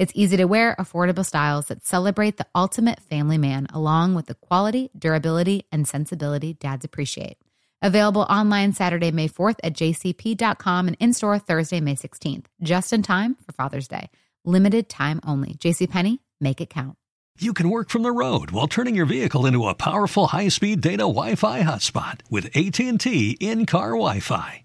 It's easy to wear, affordable styles that celebrate the ultimate family man, along with the quality, durability, and sensibility dads appreciate. Available online Saturday, May 4th at jcp.com and in store Thursday, May 16th, just in time for Father's Day. Limited time only. JCPenney, make it count. You can work from the road while turning your vehicle into a powerful high-speed data Wi-Fi hotspot with AT&T in-car Wi-Fi.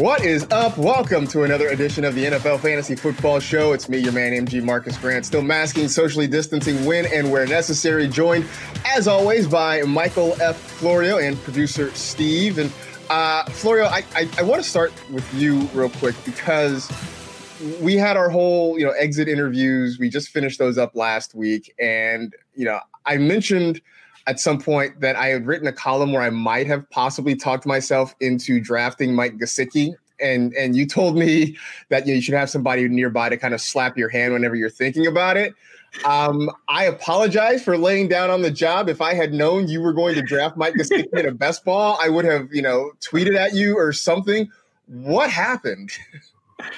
What is up? Welcome to another edition of the NFL Fantasy Football Show. It's me, your man, MG Marcus Grant, still masking, socially distancing when and where necessary. Joined, as always, by Michael F. Florio and producer Steve. And uh, Florio, I, I, I want to start with you real quick because we had our whole, you know, exit interviews. We just finished those up last week, and you know, I mentioned at some point that I had written a column where I might have possibly talked myself into drafting Mike Gesicki. And and you told me that you, know, you should have somebody nearby to kind of slap your hand whenever you're thinking about it. Um, I apologize for laying down on the job. If I had known you were going to draft Mike Gesicki in a best ball, I would have, you know, tweeted at you or something. What happened?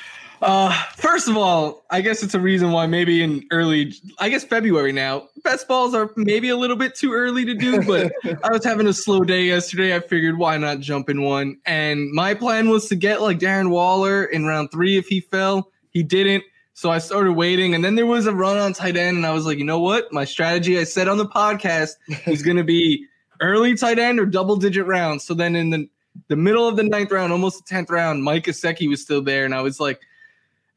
Uh, first of all, I guess it's a reason why maybe in early, I guess February now, best balls are maybe a little bit too early to do. But I was having a slow day yesterday. I figured why not jump in one. And my plan was to get like Darren Waller in round three if he fell. He didn't. So I started waiting, and then there was a run on tight end, and I was like, you know what? My strategy I said on the podcast is going to be early tight end or double digit rounds. So then in the the middle of the ninth round, almost the tenth round, Mike Gesicki was still there, and I was like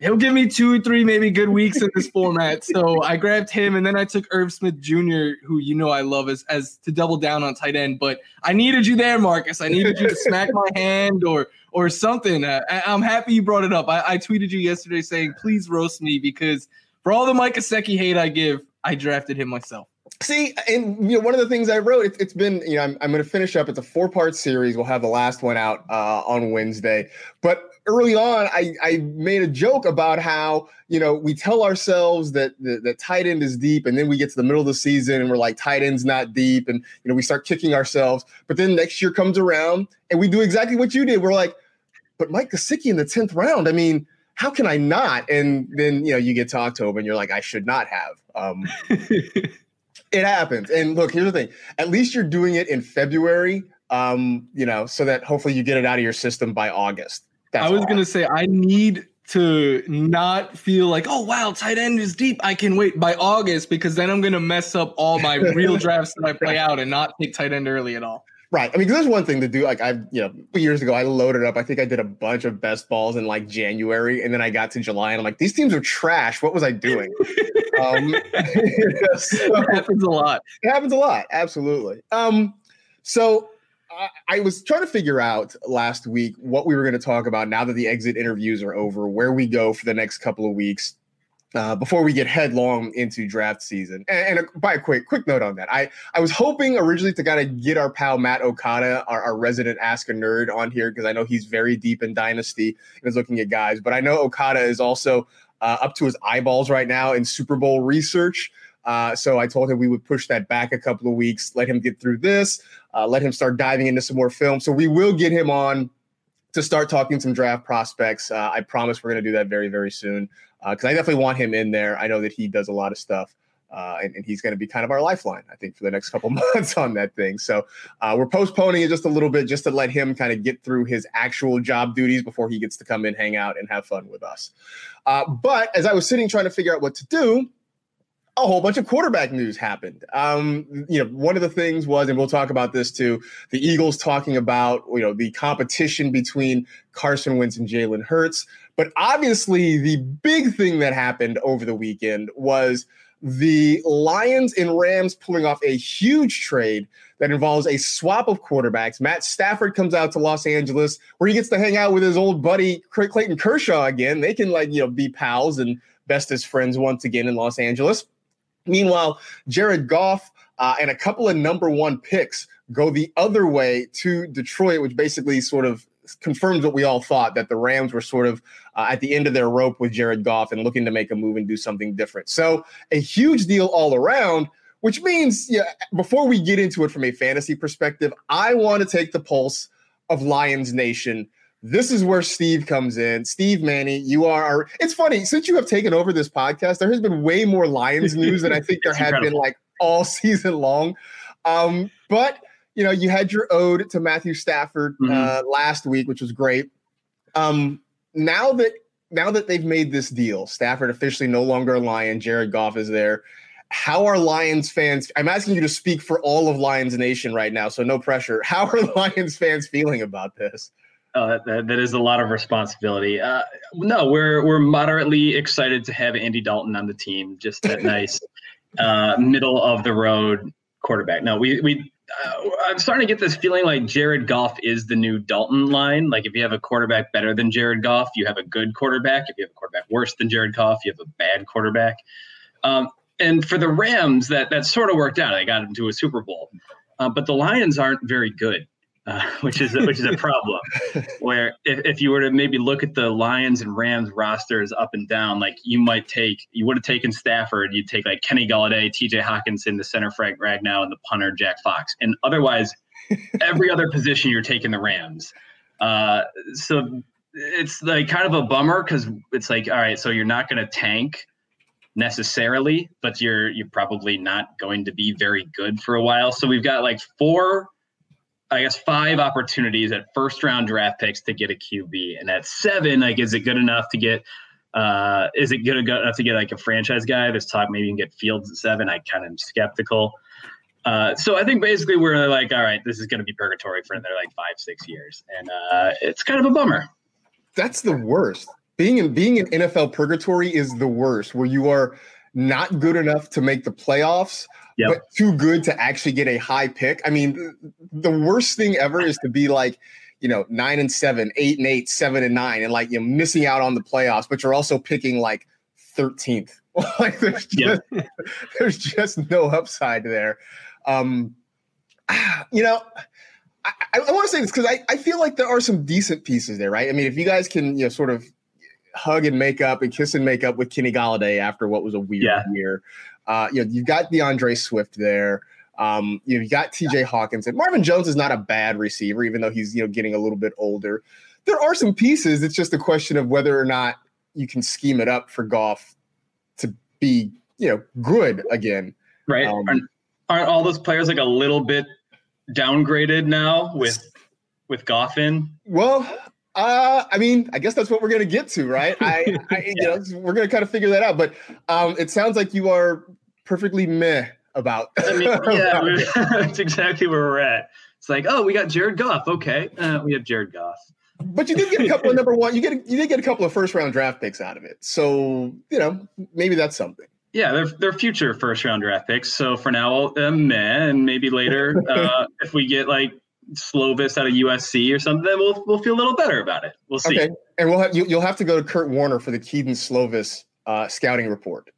he'll give me two or three maybe good weeks in this format. So I grabbed him and then I took Irv Smith Jr., who you know I love as as to double down on tight end. But I needed you there, Marcus. I needed you to smack my hand or or something. Uh, I, am happy you brought it up. I, I, tweeted you yesterday saying please roast me because for all the Mike Gesicki hate I give, I drafted him myself. See, and you know, one of the things I wrote, it, has been, you know, I'm, I'm going to finish up. It's a four part series. We'll have the last one out uh, on Wednesday. But early on, I, I made a joke about how you know we tell ourselves that the, that tight end is deep, and then we get to the middle of the season and we're like tight end's not deep, and you know we start kicking ourselves. But then next year comes around and we do exactly what you did. We're like, but Mike Gesicki in the 10th round, I mean, how can I not? And then, you know, you get talked to October and you're like, I should not have. Um, it happens. And look, here's the thing at least you're doing it in February, um, you know, so that hopefully you get it out of your system by August. That's I was going to say, I need to not feel like, oh, wow, tight end is deep. I can wait by August because then I'm going to mess up all my real drafts that I play out and not take tight end early at all. Right. I mean, there's one thing to do. Like I, you know, years ago, I loaded up. I think I did a bunch of best balls in like January, and then I got to July, and I'm like, these teams are trash. What was I doing? um, so, it happens a lot. It happens a lot. Absolutely. Um, so I, was trying to figure out last week what we were going to talk about now that the exit interviews are over, where we go for the next couple of weeks uh, before we get headlong into draft season. And, and a, by a quick quick note on that, I I was hoping originally to kind of get our pal Matt Okada, our, our resident Ask a Nerd, on here because I know he's very deep in Dynasty and is looking at guys. But I know Okada is also uh, up to his eyeballs right now in Super Bowl research. Uh, so I told him we would push that back a couple of weeks, let him get through this, uh, let him start diving into some more film. So we will get him on to start talking some draft prospects. Uh, I promise we're going to do that very, very soon because uh, I definitely want him in there. I know that he does a lot of stuff. Uh, and, and, he's going to be kind of our lifeline, I think, for the next couple months on that thing. So uh, we're postponing it just a little bit, just to let him kind of get through his actual job duties before he gets to come in, hang out, and have fun with us. Uh, but as I was sitting trying to figure out what to do, a whole bunch of quarterback news happened. Um, you know, one of the things was, and we'll talk about this too, the Eagles talking about you know the competition between Carson Wentz and Jalen Hurts. But obviously, the big thing that happened over the weekend was the Lions and Rams pulling off a huge trade that involves a swap of quarterbacks. Matt Stafford comes out to Los Angeles where he gets to hang out with his old buddy Clayton Kershaw again. They can like, you know, be pals and best as friends once again in Los Angeles. Meanwhile, Jared Goff uh, and a couple of number one picks go the other way to Detroit, which basically sort of confirms what we all thought that the Rams were sort of uh, at the end of their rope with Jared Goff and looking to make a move and do something different. So a huge deal all around, which means yeah, before we get into it from a fantasy perspective, I want to take the pulse of Lions Nation. This is where Steve comes in. Steve Manny, you are. Our, it's funny since you have taken over this podcast. There has been way more Lions news than I think there had incredible. been like all season long. Um, but you know, you had your ode to Matthew Stafford mm-hmm. uh, last week, which was great. Um, now that now that they've made this deal, Stafford officially no longer a Lion. Jared Goff is there. How are Lions fans? I'm asking you to speak for all of Lions Nation right now, so no pressure. How are Lions fans feeling about this? Uh, that, that is a lot of responsibility. Uh, no, we're we're moderately excited to have Andy Dalton on the team. Just that nice uh, middle of the road quarterback. No, we we uh, I'm starting to get this feeling like Jared Goff is the new Dalton line. Like if you have a quarterback better than Jared Goff, you have a good quarterback. If you have a quarterback worse than Jared Goff, you have a bad quarterback. Um, and for the Rams, that that sort of worked out. I got them to a Super Bowl, uh, but the Lions aren't very good uh, which is which is a problem. where if, if you were to maybe look at the Lions and Rams rosters up and down, like you might take, you would have taken Stafford, you'd take like Kenny Golladay, T.J. Hockenson, the center Frank Ragnow, and the punter Jack Fox, and otherwise, every other position you're taking the Rams. Uh, so it's like kind of a bummer because it's like, all right, so you're not going to tank necessarily, but you're you're probably not going to be very good for a while. So we've got like four I guess five opportunities at first round draft picks to get a QB, and at seven, like, is it good enough to get? Uh, is it good enough to get like a franchise guy? This talk maybe you can get Fields at seven. I kind of am skeptical. Uh, so I think basically we're like, all right, this is going to be purgatory for another like five, six years, and uh, it's kind of a bummer. That's the worst. Being in being in NFL purgatory is the worst, where you are not good enough to make the playoffs, yep. but too good to actually get a high pick. I mean, the worst thing ever is to be like, you know, nine and seven, eight and eight, seven and nine, and like you're missing out on the playoffs, but you're also picking like 13th. like there's just there's just no upside there. Um, you know, I, I want to say this because I, I feel like there are some decent pieces there, right? I mean, if you guys can, you know, sort of hug and make up and kiss and make up with Kenny Golladay after what was a weird yeah. year. Uh, you know, you've got D'Andre Swift there. Um, you've got TJ Hockenson and Marvin Jones is not a bad receiver, even though he's you know getting a little bit older. there are some pieces. It's just a question of whether or not you can scheme it up for Goff to be, you know, good again. Right. Um, aren't, aren't all those players like a little bit downgraded now with with Goff in? Well, uh, I mean, I guess that's what we're going to get to, right? I, I yeah. you know, we're going to kind of figure that out. But um, it sounds like you are perfectly meh about. I mean, yeah, that's exactly where we're at. It's like, oh, we got Jared Goff. Okay, uh, we have Jared Goff. But you did get a couple of number one. You get you did get a couple of first round draft picks out of it. So you know maybe that's something. Yeah, they're they're future first round draft picks. So for now, uh, meh, and maybe later, uh, if we get like Slovis out of USC or something, then we'll we'll feel a little better about it. We'll see. Okay, and we'll have you, will have to go to Kurt Warner for the Kedon Slovis uh, scouting report.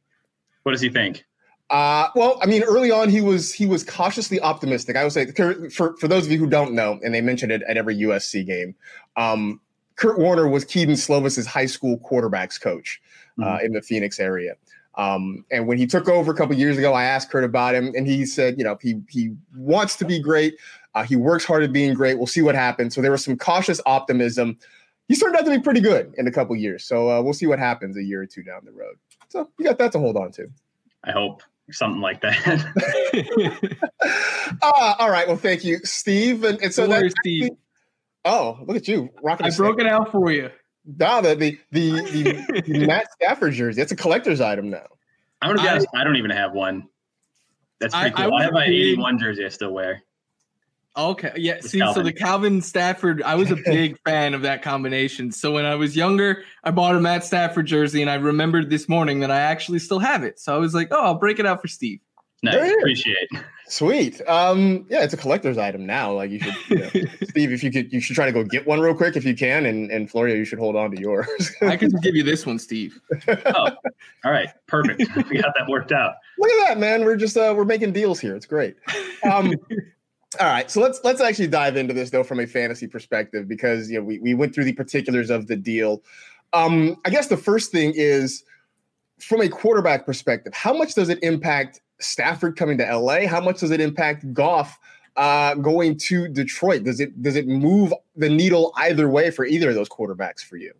What does he think? Uh, well, I mean, early on he was he was cautiously optimistic. I would say for for those of you who don't know, and they mentioned it at every USC game, um, Kurt Warner was Kedon Slovis's high school quarterbacks coach uh, mm-hmm. in the Phoenix area. Um, and when he took over a couple years ago, I asked Kurt about him, and he said, you know, he he wants to be great. Uh, he works hard at being great. We'll see what happens. So there was some cautious optimism. He's turned out to be pretty good in a couple years. So uh, we'll see what happens a year or two down the road. So you got that to hold on to. I hope something like that. uh, all right. Well, thank you, Steve. And, and so that, Steve. Oh, look at you rocking. I broke it out for you. Nah, the the the, the, the Matt Stafford jersey. It's a collector's item now. I'm gonna be honest. I, I don't even have one. That's pretty I, cool. I, I have my 81 jersey I still wear. Okay. Yeah. See, Calvin. so the Calvin Stafford, I was a big fan of that combination. So when I was younger, I bought a Matt Stafford jersey, and I remembered this morning that I actually still have it. So I was like, oh, I'll break it out for Steve. Nice. Appreciate. Sweet. Um, yeah, it's a collector's item now. Like you should, you know, Steve, if you could, you should try to go get one real quick if you can, and and Florio, you should hold on to yours. I can give you this one, Steve. oh, all right, perfect. We got that worked out. Look at that, man. We're just uh, we're making deals here. It's great. Um, all right, so let's let's actually dive into this though from a fantasy perspective because you know we we went through the particulars of the deal. Um, I guess the first thing is from a quarterback perspective, how much does it impact Stafford coming to LA? How much does it impact Goff uh, going to Detroit? Does it does it move the needle either way for either of those quarterbacks for you?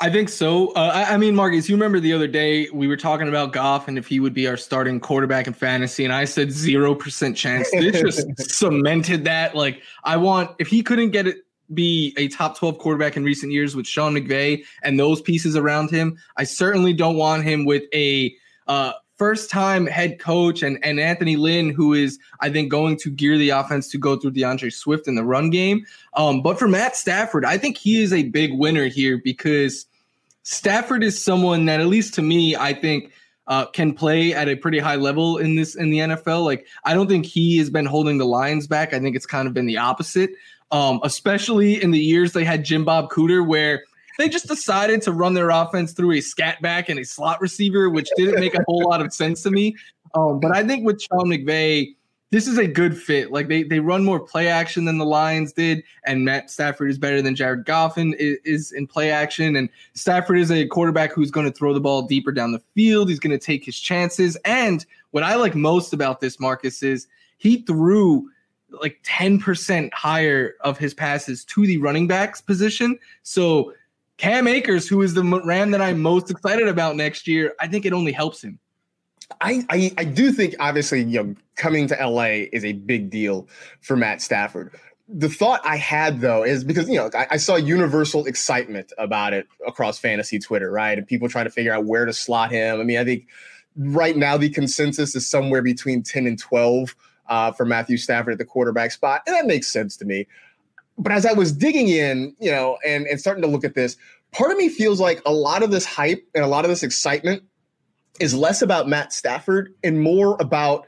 I think so. Uh, I, I, mean, Marcus, you remember the other day we were talking about Goff and if he would be our starting quarterback in fantasy, and I said zero percent chance. This just cemented that. Like, I want if he couldn't get it be a top 12 quarterback in recent years with Sean McVay and those pieces around him. I certainly don't want him with a uh, first time head coach and, and Anthony Lynn, who is, I think, going to gear the offense to go through D'Andre Swift in the run game. Um, but for Matt Stafford, I think he is a big winner here because Stafford is someone that, at least to me, I think uh, can play at a pretty high level in this in the NFL. Like I don't think he has been holding the Lions back. I think it's kind of been the opposite. Um, especially in the years they had Jim Bob Cooter, where they just decided to run their offense through a scat back and a slot receiver, which didn't make a whole lot of sense to me. Um, but I think with Sean McVay, this is a good fit. Like they they run more play action than the Lions did, and Matt Stafford is better than Jared Goffin is, is in play action. And Stafford is a quarterback who's going to throw the ball deeper down the field. He's going to take his chances. And what I like most about this, Marcus, is he threw like 10% higher of his passes to the running backs position. So Cam Akers, who is the Ram that I'm most excited about next year, I think it only helps him. I, I, I do think obviously you know coming to LA is a big deal for Matt Stafford. The thought I had though is because you know I, I, saw universal excitement about it across fantasy Twitter, right? And people trying to figure out where to slot him. I mean, I think right now the consensus is somewhere between ten and twelve uh, for Matthew Stafford at the quarterback spot, and that makes sense to me. But as I was digging in, you know, and and starting to look at this, part of me feels like a lot of this hype and a lot of this excitement is less about Matt Stafford and more about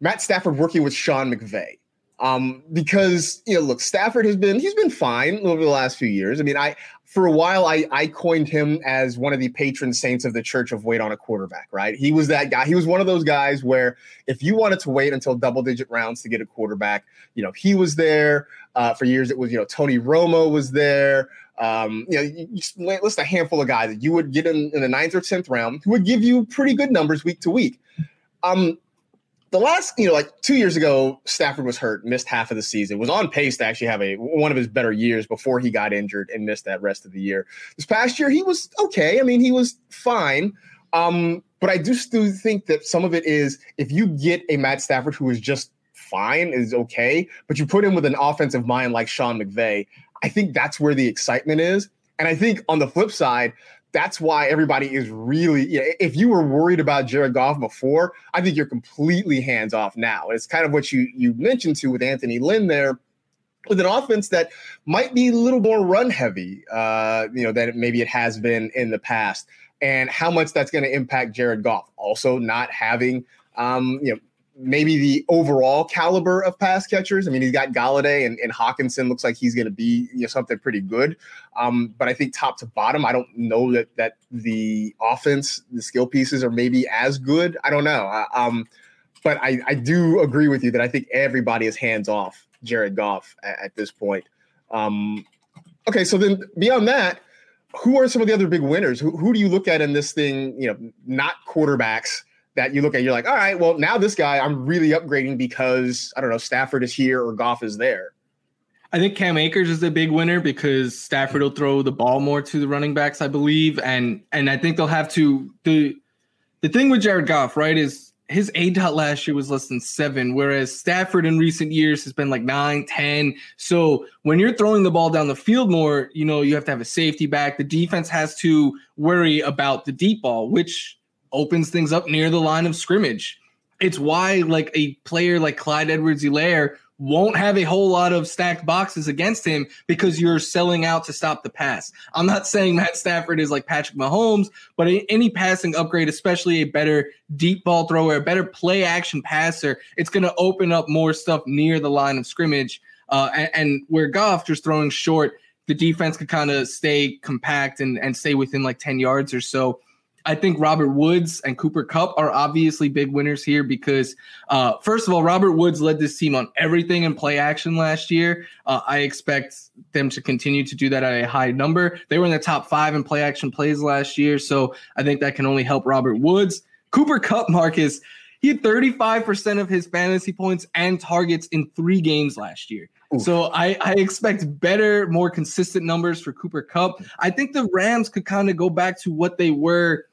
Matt Stafford working with Sean McVay. Um, because you know, look, Stafford has been he's been fine over the last few years. I mean, I for a while I I coined him as one of the patron saints of the Church of Wait on a Quarterback. Right? He was that guy. He was one of those guys where if you wanted to wait until double digit rounds to get a quarterback, you know, he was there. Uh, for years, it was you know Tony Romo was there. Um, you know, you, you list a handful of guys that you would get in, in the ninth or tenth round who would give you pretty good numbers week to week. Um, the last, you know, like two years ago, Stafford was hurt, missed half of the season, was on pace to actually have a one of his better years before he got injured and missed that rest of the year. This past year, he was okay. I mean, he was fine. Um, but I do still think that some of it is if you get a Matt Stafford who is just fine, is okay, but you put him with an offensive mind like Sean McVay, I think that's where the excitement is. And I think on the flip side, that's why everybody is really, you know, if you were worried about Jared Goff before, I think you're completely hands off now. It's kind of what you you mentioned to with Anthony Lynn there with an offense that might be a little more run heavy, uh, you know, than maybe it has been in the past, and how much that's going to impact Jared Goff. Also, not having, um, you know, maybe the overall caliber of pass catchers. I mean, he's got Golladay and, and Hockenson looks like he's going to be you know, something pretty good. Um, but I think top to bottom, I don't know that that the offense, the skill pieces are maybe as good. I don't know. Uh, um, but I, I do agree with you that I think everybody is hands off Jared Goff at, at this point. Um, okay, so then beyond that, who are some of the other big winners? Who, who do you look at in this thing? You know, not quarterbacks that you look at, you're like, all right, well, now this guy I'm really upgrading because I don't know, Stafford is here or Goff is there. I think Cam Akers is the big winner because Stafford will throw the ball more to the running backs, I believe, and and I think they'll have to the the thing with Jared Goff, right, is his aDOT last year was less than seven, whereas Stafford in recent years has been like nine, ten. So when you're throwing the ball down the field more, you know, you have to have a safety back. The defense has to worry about the deep ball, which opens things up near the line of scrimmage. It's why like a player like Clyde Edwards-Helaire won't have a whole lot of stacked boxes against him because you're selling out to stop the pass. I'm not saying Matt Stafford is like Patrick Mahomes, but any passing upgrade, especially a better deep ball thrower, a better play action passer, it's going to open up more stuff near the line of scrimmage. Uh, and, and where Goff just throwing short, the defense could kind of stay compact and, and stay within like 10 yards or so. I think Robert Woods and Cooper Kupp are obviously big winners here because, uh, first of all, Robert Woods led this team on everything in play action last year. Uh, I expect them to continue to do that at a high number. They were in the top five in play action plays last year, so I think that can only help Robert Woods. Cooper Kupp, Marcus, he had 35% of his fantasy points and targets in three games last year. So I, I expect better, more consistent numbers for Cooper Kupp. I think the Rams could kind of go back to what they were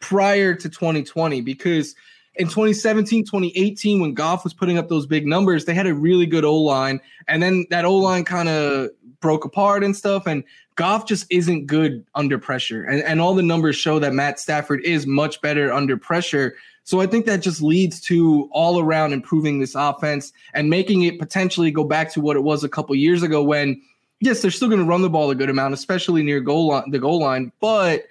prior to 2020 because in 2017, 2018, when Goff was putting up those big numbers, they had a really good O line. And then that O line kind of broke apart and stuff. And Goff just isn't good under pressure. And, and all the numbers show that Matt Stafford is much better under pressure. So I think that just leads to all around improving this offense and making it potentially go back to what it was a couple years ago when, yes, they're still going to run the ball a good amount, especially near goal line, the goal line. But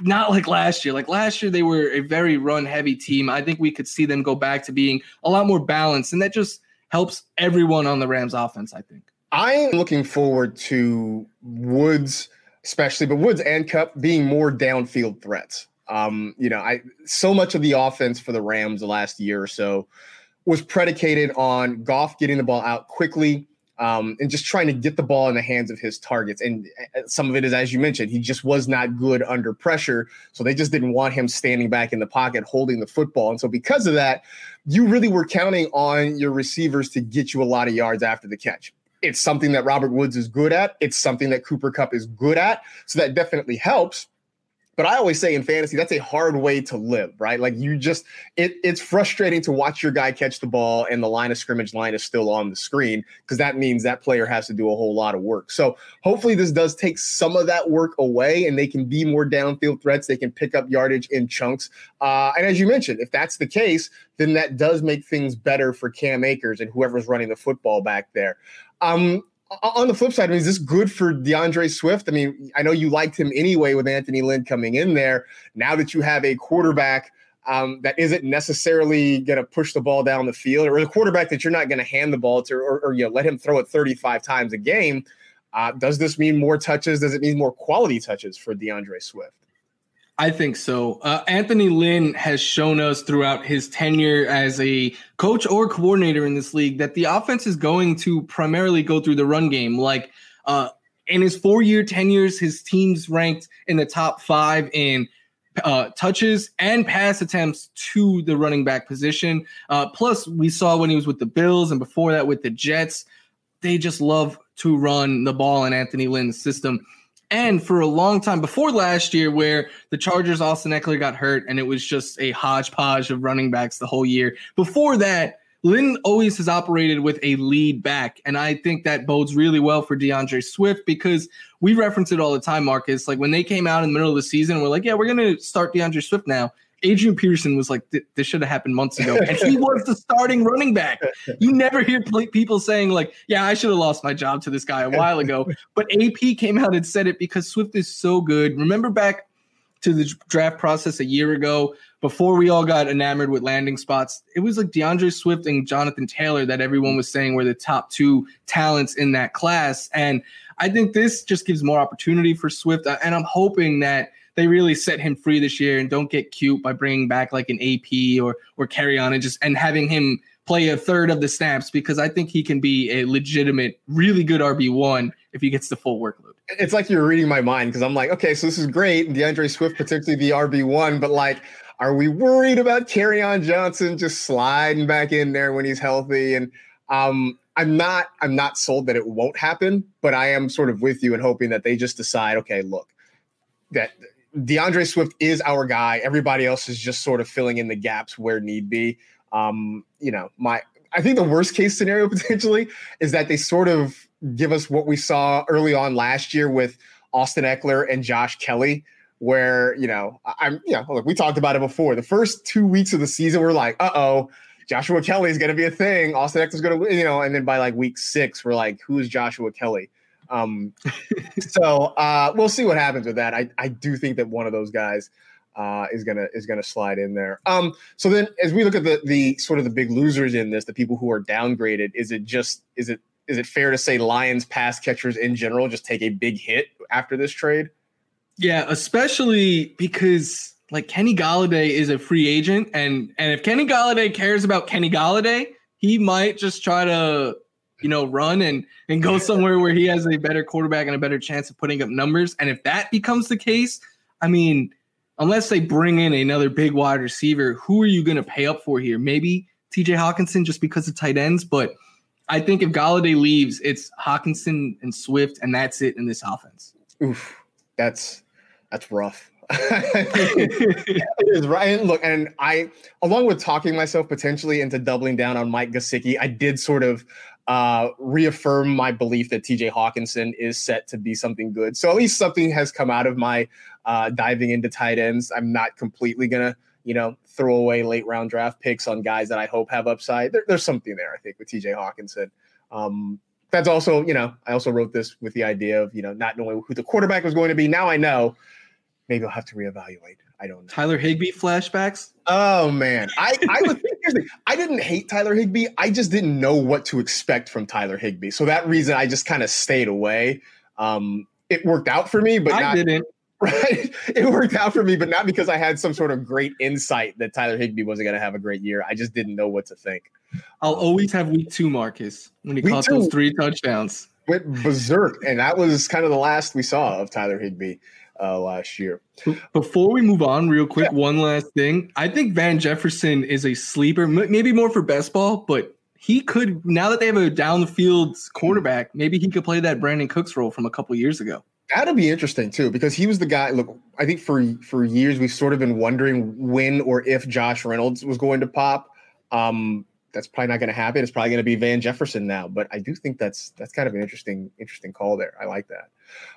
not like last year. Like last year, they were a very run heavy team. I think we could see them go back to being a lot more balanced, and that just helps everyone on the Rams offense, I think. I'm looking forward to Woods, especially, but Woods and Kupp being more downfield threats. Um, you know, I so much of the offense for the Rams the last year or so was predicated on Goff getting the ball out quickly um, and just trying to get the ball in the hands of his targets. And uh, some of it is, as you mentioned, he just was not good under pressure. So they just didn't want him standing back in the pocket holding the football. And so because of that, you really were counting on your receivers to get you a lot of yards after the catch. It's something that Robert Woods is good at. It's something that Cooper Kupp is good at. So that definitely helps. But I always say in fantasy, that's a hard way to live, right? Like you just, it, it's frustrating to watch your guy catch the ball and the line of scrimmage line is still on the screen because that means that player has to do a whole lot of work. So hopefully this does take some of that work away and they can be more downfield threats. They can pick up yardage in chunks. Uh, and as you mentioned, if that's the case, then that does make things better for Cam Akers and whoever's running the football back there. Um, on the flip side, I mean, is this good for D'Andre Swift? I mean, I know you liked him anyway with Anthony Lynn coming in there. Now that you have a quarterback um, that isn't necessarily going to push the ball down the field, or a quarterback that you're not going to hand the ball to, or, or, you know, let him throw it 35 times a game, uh, does this mean more touches? Does it mean more quality touches for D'Andre Swift? I think so. Uh, Anthony Lynn has shown us throughout his tenure as a coach or coordinator in this league that the offense is going to primarily go through the run game. Like uh, in his four year tenures, his teams ranked in the top five in uh, touches and pass attempts to the running back position. Uh, plus, we saw when he was with the Bills and before that with the Jets, they just love to run the ball in Anthony Lynn's system. And for a long time before last year, where the Chargers, Austin Ekeler got hurt and it was just a hodgepodge of running backs the whole year. Before that, Lynn always has operated with a lead back. And I think that bodes really well for D'Andre Swift because we reference it all the time, Marcus. Like when they came out in the middle of the season, we're like, yeah, we're going to start D'Andre Swift now. Adrian Peterson was like, this should have happened months ago. And he was the starting running back. You never hear people saying, like, yeah, I should have lost my job to this guy a while ago. But AP came out and said it because Swift is so good. Remember back to the draft process a year ago before we all got enamored with landing spots, it was like D'Andre Swift and Jonathan Taylor that everyone was saying were the top two talents in that class. And I think this just gives more opportunity for Swift. Uh, and I'm hoping that they really set him free this year and don't get cute by bringing back like an AP or or Kerryon and just and having him play a third of the snaps because I think he can be a legitimate, really good RB one if he gets the full workload. It's like you're reading my mind because I'm like, okay, so this is great, D'Andre Swift particularly the RB one, but like are we worried about Kerryon Johnson just sliding back in there when he's healthy? And um, I'm not I'm not sold that it won't happen, but I am sort of with you and hoping that they just decide, okay, look, that D'Andre Swift is our guy. Everybody else is just sort of filling in the gaps where need be. Um, you know, my I think the worst case scenario potentially is that they sort of give us what we saw early on last year with Austin Ekeler and Josh Kelley, where you know I'm you know look we talked about it before. The first two weeks of the season we're like, uh oh, Joshua Kelley is going to be a thing. Austin Ekeler's going to you know, and then by like week six we're like, who is Joshua Kelley? Um, so uh, we'll see what happens with that. I I do think that one of those guys. Uh, is gonna is gonna slide in there. Um, so then, as we look at the the sort of the big losers in this, the people who are downgraded, is it just is it is it fair to say Lions pass catchers in general just take a big hit after this trade? Yeah, especially because like Kenny Golladay is a free agent, and and if Kenny Golladay cares about Kenny Golladay, he might just try to you know run and and go somewhere where he has a better quarterback and a better chance of putting up numbers. And if that becomes the case, I mean, unless they bring in another big wide receiver, who are you going to pay up for here? Maybe T.J. Hockenson just because of tight ends, but I think if Golladay leaves, it's Hockenson and Swift, and that's it in this offense. Oof, that's that's rough. it is right. Look, and I, along with talking myself potentially into doubling down on Mike Gesicki, I did sort of uh, reaffirm my belief that TJ Hockenson is set to be something good. So at least something has come out of my uh, diving into tight ends. I'm not completely gonna, you know, throw away late round draft picks on guys that I hope have upside. There, there's something there, I think, with TJ Hockenson. Um, that's also, you know, I also wrote this with the idea of, you know, not knowing who the quarterback was going to be. Now I know. Maybe I'll have to reevaluate. I don't know. Tyler Higbee flashbacks. Oh man, I I was I didn't hate Tyler Higbee. I just didn't know what to expect from Tyler Higbee. So that reason I just kind of stayed away. Um, it worked out for me, but I not, didn't. Right, it worked out for me, but not because I had some sort of great insight that Tyler Higbee wasn't going to have a great year. I just didn't know what to think. I'll always have week two, Marcus, when he week caught two, those three touchdowns. Went berserk, and that was kind of the last we saw of Tyler Higbee uh, last year. Before we move on, real quick, yeah. one last thing. I think Van Jefferson is a sleeper, maybe more for best ball, but he could now that they have a down the field quarterback, maybe he could play that Brandin Cooks role from a couple years ago. That'd be interesting too, because he was the guy. Look, I think for for years we've sort of been wondering when or if Josh Reynolds was going to pop. Um, that's probably not going to happen. It's probably going to be Van Jefferson now. But I do think that's that's kind of an interesting interesting call there. I like that.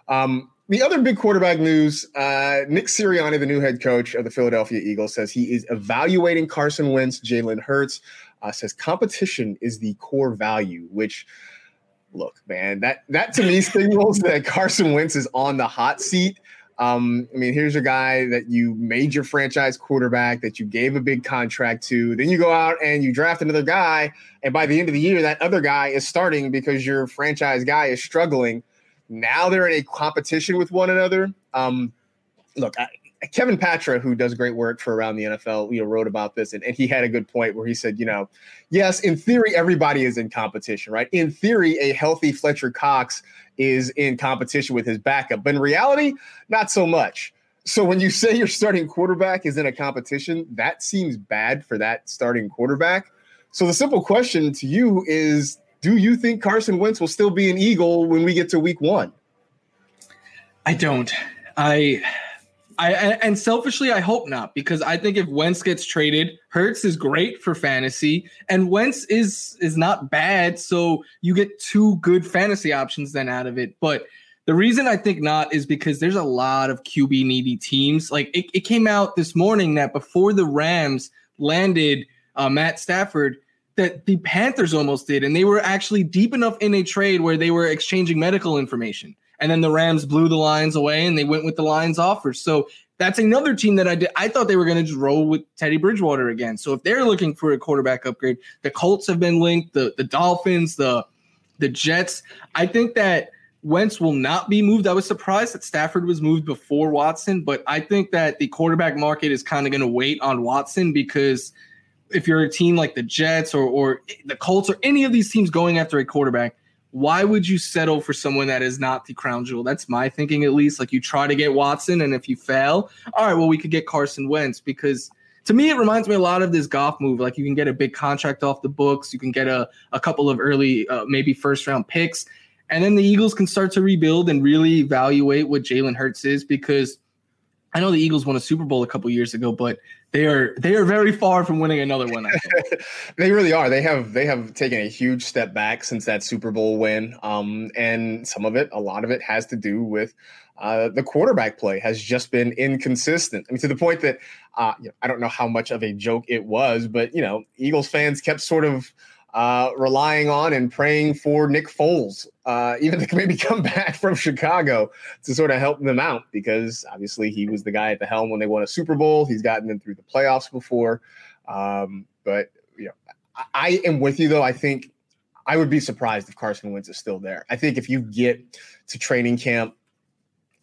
Um, the other big quarterback news uh, Nick Sirianni, the new head coach of the Philadelphia Eagles, says he is evaluating Carson Wentz, Jalen Hurts, uh, says competition is the core value, which look, man, that that to me signals that Carson Wentz is on the hot seat. Um, I mean, here's a guy that you made your franchise quarterback, that you gave a big contract to. Then you go out and you draft another guy, and by the end of the year, that other guy is starting because your franchise guy is struggling. Now they're in a competition with one another. Um, look, I, Kevin Patra, who does great work for around the NFL, you know, wrote about this, and, and he had a good point where he said, you know, yes, in theory, everybody is in competition, right? In theory, a healthy Fletcher Cox is in competition with his backup, but in reality, not so much. So when you say your starting quarterback is in a competition, that seems bad for that starting quarterback. So the simple question to you is do you think Carson Wentz will still be an Eagle when we get to week 1? I don't. I I and selfishly I hope not because I think if Wentz gets traded, Hurts is great for fantasy and Wentz is is not bad, so you get two good fantasy options then out of it. But the reason I think not is because there's a lot of QB needy teams. Like it, it came out this morning that before the Rams landed uh, Matt Stafford, that the Panthers almost did, and they were actually deep enough in a trade where they were exchanging medical information. And then the Rams blew the Lions away and they went with the Lions offers. So that's another team that I did. I thought they were going to just roll with Teddy Bridgewater again. So if they're looking for a quarterback upgrade, the Colts have been linked, the the Dolphins, the the Jets. I think that Wentz will not be moved. I was surprised that Stafford was moved before Watson, but I think that the quarterback market is kind of going to wait on Watson because if you're a team like the Jets or or the Colts or any of these teams going after a quarterback, why would you settle for someone that is not the crown jewel? That's my thinking, at least. Like you try to get Watson, and if you fail, all right, well, we could get Carson Wentz because to me, it reminds me a lot of this Goff move. Like you can get a big contract off the books, you can get a, a couple of early, uh, maybe first round picks, and then the Eagles can start to rebuild and really evaluate what Jalen Hurts is because I know the Eagles won a Super Bowl a couple years ago, but they are they are very far from winning another one. they really are. They have they have taken a huge step back since that Super Bowl win, um, and some of it, a lot of it, has to do with uh, the quarterback play has just been inconsistent. I mean, to the point that uh, you know, I don't know how much of a joke it was, but you know, Eagles fans kept sort of uh, relying on and praying for Nick Foles, uh, even to maybe come back from Chicago to sort of help them out because obviously he was the guy at the helm when they won a Super Bowl. He's gotten them through the playoffs before. Um, but you know, I, I am with you though. I think I would be surprised if Carson Wentz is still there. I think if you get to training camp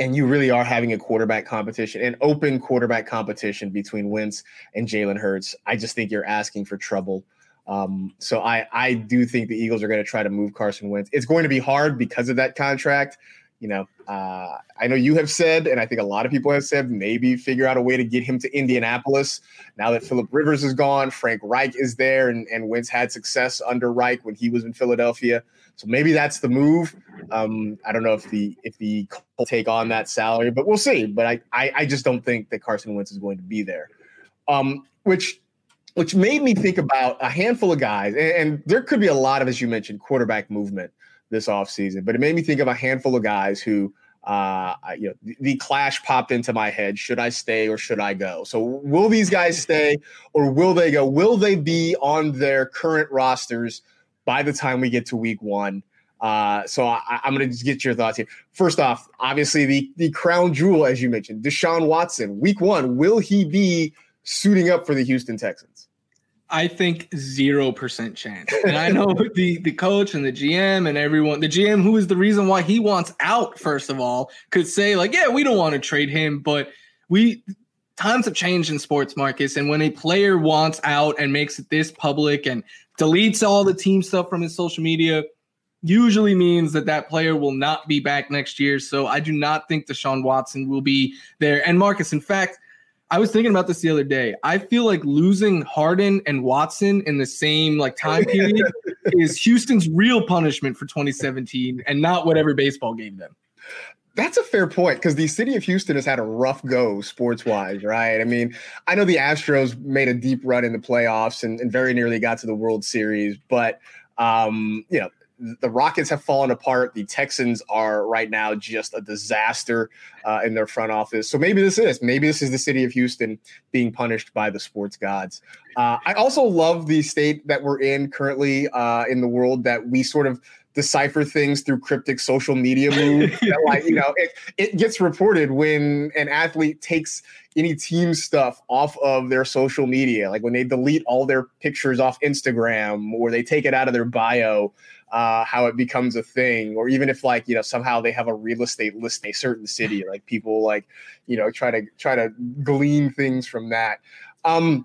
and you really are having a quarterback competition, an open quarterback competition between Wentz and Jalen Hurts, I just think you're asking for trouble um, so I I do think the Eagles are going to try to move Carson Wentz. It's going to be hard because of that contract. You know, uh, I know you have said, and I think a lot of people have said, maybe figure out a way to get him to Indianapolis. Now that Philip Rivers is gone, Frank Reich is there, and, and Wentz had success under Reich when he was in Philadelphia. So maybe that's the move. Um, I don't know if the if the take on that salary, but we'll see. But I, I, I just don't think that Carson Wentz is going to be there. Um, which which made me think about a handful of guys, and, there could be a lot of, as you mentioned, quarterback movement this offseason, but it made me think of a handful of guys who uh, you know, the, the, clash popped into my head. Should I stay or should I go? So, will these guys stay or will they go? Will they be on their current rosters by the time we get to week one? Uh, so, I, am going to get your thoughts here. First off, obviously, the, the crown jewel, as you mentioned, Deshaun Watson, week one, will he be suiting up for the Houston Texans? I think zero percent chance. And I know the the coach and the GM and everyone, the GM who is the reason why he wants out, first of all, could say, like, yeah, we don't want to trade him, but we times have changed in sports, Marcus. And when a player wants out and makes it this public and deletes all the team stuff from his social media, usually means that that player will not be back next year. So I do not think Deshaun Watson will be there. And Marcus, in fact, I was thinking about this the other day. I feel like losing Harden and Watson in the same like time period is Houston's real punishment for 2017 and not whatever baseball gave them. That's a fair point because the city of Houston has had a rough go sports wise, right? I mean, I know the Astros made a deep run in the playoffs and, and very nearly got to the World Series, but um, you know, the Rockets have fallen apart. The Texans are right now just a disaster uh, in their front office. So maybe this is maybe this is the city of Houston being punished by the sports gods. Uh, I also love the state that we're in currently uh, in the world that we sort of decipher things through cryptic social media moves. like you know, it, it gets reported when an athlete takes any team stuff off of their social media, like when they delete all their pictures off Instagram or they take it out of their bio uh, how it becomes a thing, or even if like you know somehow they have a real estate list in a certain city, like people like you know try to try to glean things from that. Um,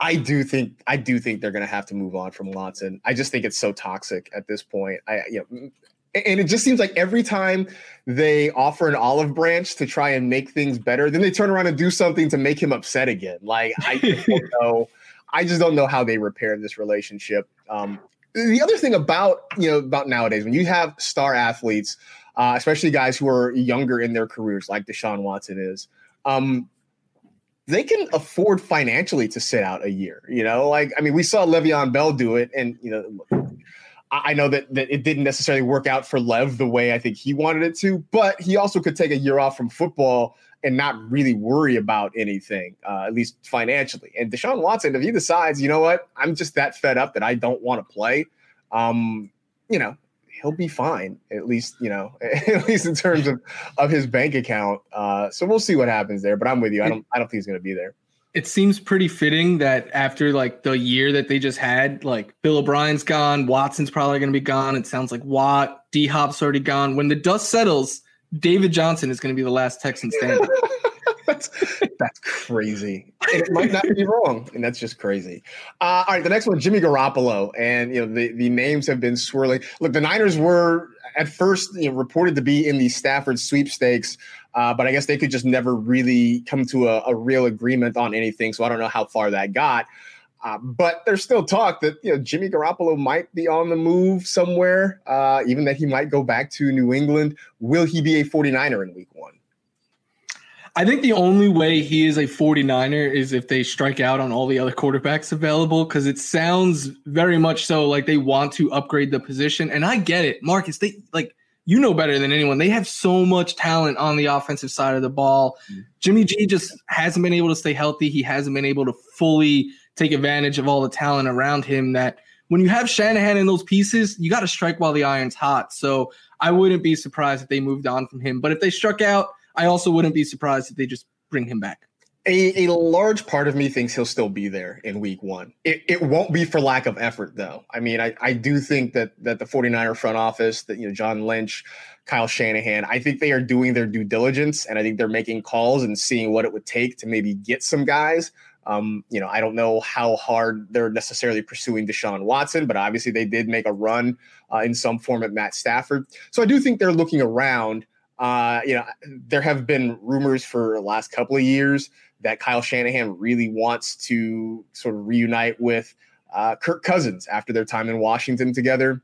I do think I do think they're going to have to move on from Watson. I just think it's so toxic at this point. I you know And it just seems like every time they offer an olive branch to try and make things better, then they turn around and do something to make him upset again. Like I don't know. I just don't know how they repair this relationship. Um, the other thing about you know about nowadays when you have star athletes, uh, especially guys who are younger in their careers, like Deshaun Watson is, um, they can afford financially to sit out a year. You know, like I mean, we saw Le'Veon Bell do it, and you know, I know that that it didn't necessarily work out for Lev the way I think he wanted it to, but he also could take a year off from football and not really worry about anything, uh, at least financially. And Deshaun Watson, if he decides, you know what, I'm just that fed up that I don't want to play, um, you know, he'll be fine. At least, you know, at least in terms of of his bank account. Uh, so we'll see what happens there. But I'm with you. I don't. I don't think he's going to be there. It seems pretty fitting that after like the year that they just had, like Bill O'Brien's gone, Watson's probably going to be gone. It sounds like Watt, D Hop's already gone. When the dust settles, David Johnson is going to be the last Texan standing. that's that's crazy. And it might not be wrong, and that's just crazy. Uh, all right, the next one, Jimmy Garoppolo, and you know the the names have been swirling. Look, the Niners were at first you know, reported to be in the Stafford sweepstakes, uh, but I guess they could just never really come to a, a, real agreement on anything. So I don't know how far that got. Uh, but there's still talk that you know Jimmy Garoppolo might be on the move somewhere, uh, even that he might go back to New England. Will he be a 49er in Week One? I think the only way he is a 49er is if they strike out on all the other quarterbacks available because it sounds very much so like they want to upgrade the position. And I get it, Marcus. They like you know better than anyone. They have so much talent on the offensive side of the ball. Mm-hmm. Jimmy G just hasn't been able to stay healthy. He hasn't been able to fully take advantage of all the talent around him that when you have Shanahan in those pieces, you got to strike while the iron's hot. So I wouldn't be surprised if they moved on from him. But if they struck out, I also wouldn't be surprised if they just bring him back. A, a large part of me thinks he'll still be there in week one. It, it won't be for lack of effort, though. I mean, I, I do think that that the 49er front office, that you know, John Lynch, Kyle Shanahan, I think they are doing their due diligence and I think they're making calls and seeing what it would take to maybe get some guys. Um, you know, I don't know how hard they're necessarily pursuing Deshaun Watson, but obviously they did make a run uh, in some form at Matt Stafford. So I do think they're looking around. Uh, you know, there have been rumors for the last couple of years that Kyle Shanahan really wants to sort of reunite with uh, Kirk Cousins after their time in Washington together.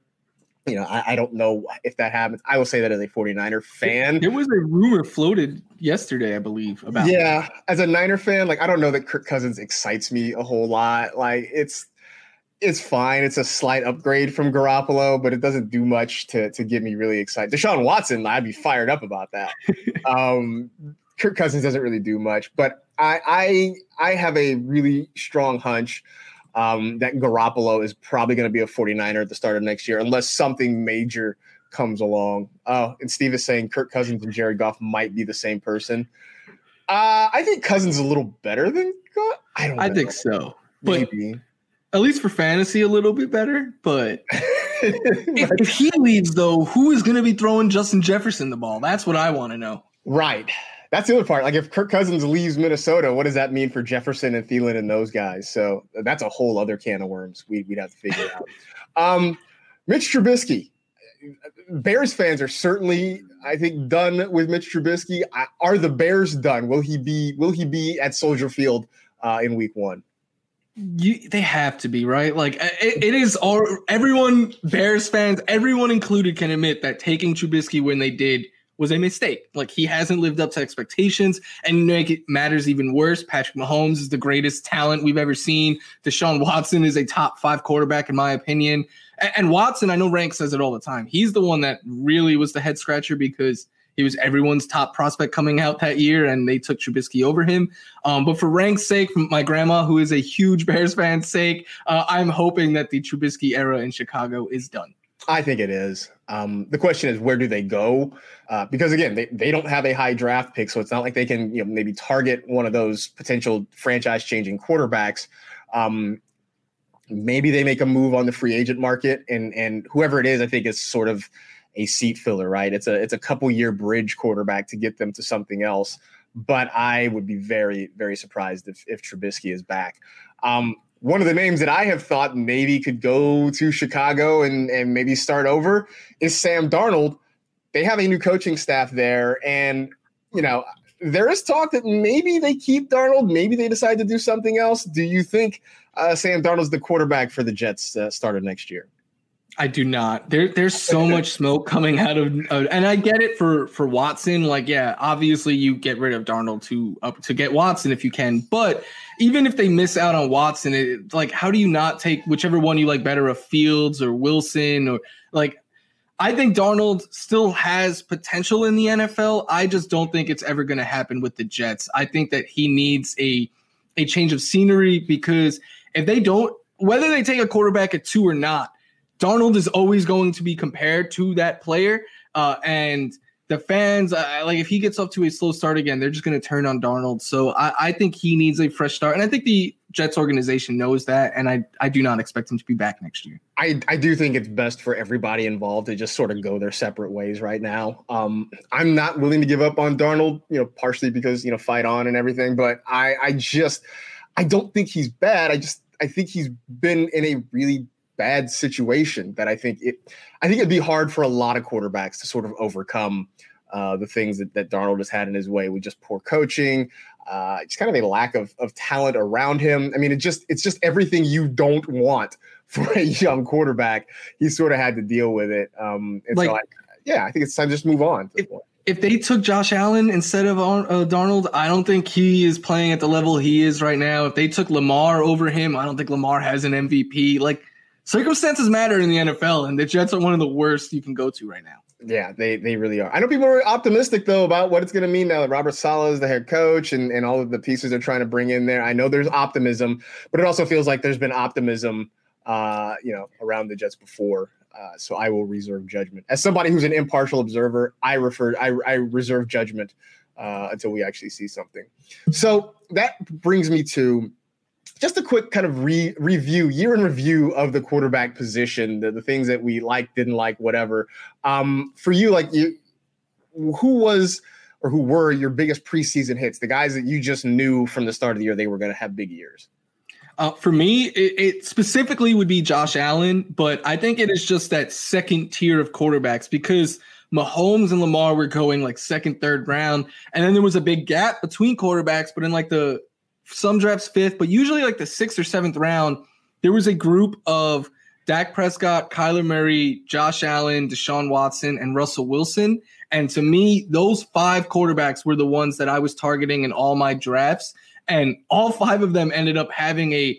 You know, I, I, don't know if that happens. I will say that as a 49er fan. There was a rumor floated yesterday, I believe, about Yeah, that. as a Niner fan, like I don't know that Kirk Cousins excites me a whole lot. Like it's it's fine. It's a slight upgrade from Garoppolo, but it doesn't do much to to get me really excited. Deshaun Watson, I'd be fired up about that. um, Kirk Cousins doesn't really do much, but I I I have a really strong hunch um, that Garoppolo is probably going to be a 49er at the start of next year, unless something major comes along. Oh, and Steve is saying Kirk Cousins and Jared Goff might be the same person. Uh, I think Cousins is a little better than Goff. I don't. I think so, Maybe. but at least for fantasy, a little bit better. But if, if he leaves, though, who is going to be throwing Justin Jefferson the ball? That's what I want to know. Right. That's the other part. Like if Kirk Cousins leaves Minnesota, what does that mean for Jefferson and Thielen and those guys? So that's a whole other can of worms we'd, we'd have to figure out. Um, Mitch Trubisky. Bears fans are certainly, I think, done with Mitch Trubisky. Are the Bears done? Will he be? Will he be at Soldier Field uh, in Week One? You, they have to be right. Like it, it is all everyone Bears fans, everyone included, can admit that taking Trubisky when they did was a mistake. Like he hasn't lived up to expectations, and make it matters even worse. Patrick Mahomes is the greatest talent we've ever seen. Deshaun Watson is a top five quarterback in my opinion. And, and Watson, I know Rank says it all the time. He's the one that really was the head scratcher because he was everyone's top prospect coming out that year, and they took Trubisky over him. Um, but for Rank's sake, my grandma, who is a huge Bears fan's sake, uh, I'm hoping that the Trubisky era in Chicago is done. I think it is. Um, the question is, where do they go? Uh, because again, they, they don't have a high draft pick, so it's not like they can you know maybe target one of those potential franchise changing quarterbacks. Um, maybe they make a move on the free agent market, and and whoever it is, I think is sort of a seat filler, right? It's a it's a couple year bridge quarterback to get them to something else. But I would be very very surprised if if Trubisky is back. Um, one of the names that I have thought maybe could go to Chicago and, and maybe start over is Sam Darnold. They have a new coaching staff there. And, you know, there is talk that maybe they keep Darnold, maybe they decide to do something else. Do you think uh, Sam Darnold's the quarterback for the Jets uh, starter next year? I do not. There, there's so much smoke coming out of, uh, and I get it for for Watson. Like, yeah, obviously you get rid of Darnold to uh, to get Watson if you can. But even if they miss out on Watson, it, like, how do you not take whichever one you like better of Fields or Wilson or like? I think Darnold still has potential in the NFL. I just don't think it's ever going to happen with the Jets. I think that he needs a a change of scenery because if they don't, whether they take a quarterback at two or not Darnold is always going to be compared to that player. Uh, and the fans, uh, like if he gets up to a slow start again, they're just going to turn on Darnold. So I, I, think he needs a fresh start. And I think the Jets organization knows that. And I, I do not expect him to be back next year. I, I do think it's best for everybody involved to just sort of go their separate ways right now. Um, I'm not willing to give up on Darnold, you know, partially because, you know, fight on and everything. But I, I just, I don't think he's bad. I just, I think he's been in a really bad situation that I think it I think it'd be hard for a lot of quarterbacks to sort of overcome uh, the things that, that Darnold has had in his way with just poor coaching, uh, just kind of a lack of, of talent around him. I mean, it just it's just everything you don't want for a young quarterback. He sort of had to deal with it. Um, and like, so I, yeah, I think it's time to just move on. If, if they took Josh Allen instead of uh, Darnold, I don't think he is playing at the level he is right now. If they took Lamar over him, I don't think Lamar has an MVP. Like circumstances matter in the NFL, and the Jets are one of the worst you can go to right now. Yeah, they they really are. I know people are optimistic though about what it's going to mean now that Robert Saleh is the head coach and, and all of the pieces they're trying to bring in there. I know there's optimism, but it also feels like there's been optimism, uh, you know, around the Jets before. Uh, so I will reserve judgment. As somebody who's an impartial observer, I refer I, I reserve judgment uh, until we actually see something. So that brings me to just a quick kind of re- review, year in review of the quarterback position, the, the things that we like, didn't like, whatever. Um, for you, like you, who was or who were your biggest preseason hits? The guys that you just knew from the start of the year they were going to have big years. Uh, for me, it, it, specifically would be Josh Allen, but I think it is just that second tier of quarterbacks because Mahomes and Lamar were going like second, third round, and then there was a big gap between quarterbacks. But in like the some drafts fifth, but usually like the sixth or seventh round, there was a group of Dak Prescott, Kyler Murray, Josh Allen, Deshaun Watson, and Russell Wilson. And to me, those five quarterbacks were the ones that I was targeting in all my drafts. And all five of them ended up having a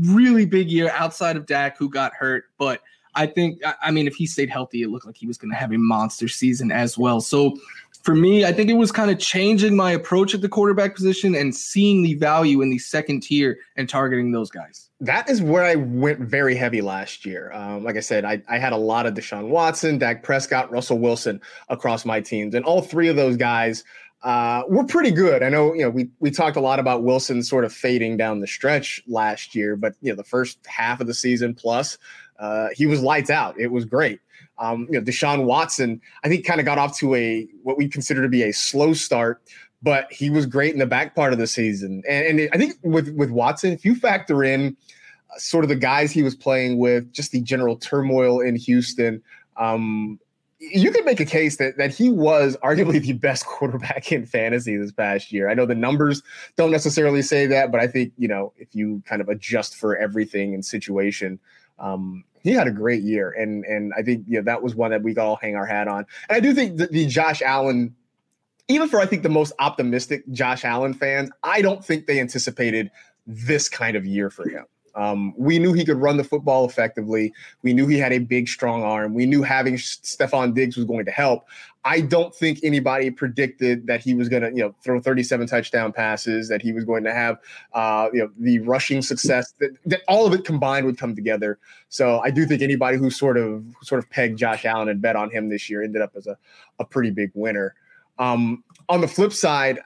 really big year outside of Dak, who got hurt. But I think, I mean, if he stayed healthy, it looked like he was going to have a monster season as well. So for me, I think it was kind of changing my approach at the quarterback position and seeing the value in the second tier and targeting those guys. That is where I went very heavy last year. Um, like I said, I, I, had a lot of Deshaun Watson, Dak Prescott, Russell Wilson across my teams, and all three of those guys uh, were pretty good. I know, you know, we we talked a lot about Wilson sort of fading down the stretch last year, but you know, the first half of the season plus, uh, he was lights out. It was great. Um, you know, Deshaun Watson, I think, kind of got off to a what we consider to be a slow start, but he was great in the back part of the season. And, and it, I think with with Watson, if you factor in uh, sort of the guys he was playing with, just the general turmoil in Houston, um, you could make a case that that he was arguably the best quarterback in fantasy this past year. I know the numbers don't necessarily say that, but I think you know if you kind of adjust for everything and situation, um, he had a great year, and and I think you know, that was one that we could all hang our hat on. And I do think the, the Josh Allen, even for I think the most optimistic Josh Allen fans, I don't think they anticipated this kind of year for him. Um, we knew he could run the football effectively. We knew he had a big, strong arm. We knew having Stefon Diggs was going to help. I don't think anybody predicted that he was going to, you know, throw 37 touchdown passes, that he was going to have, uh, you know, the rushing success that, that all of it combined would come together. So I do think anybody who sort of sort of pegged Josh Allen and bet on him this year ended up as a, a pretty big winner. Um, on the flip side,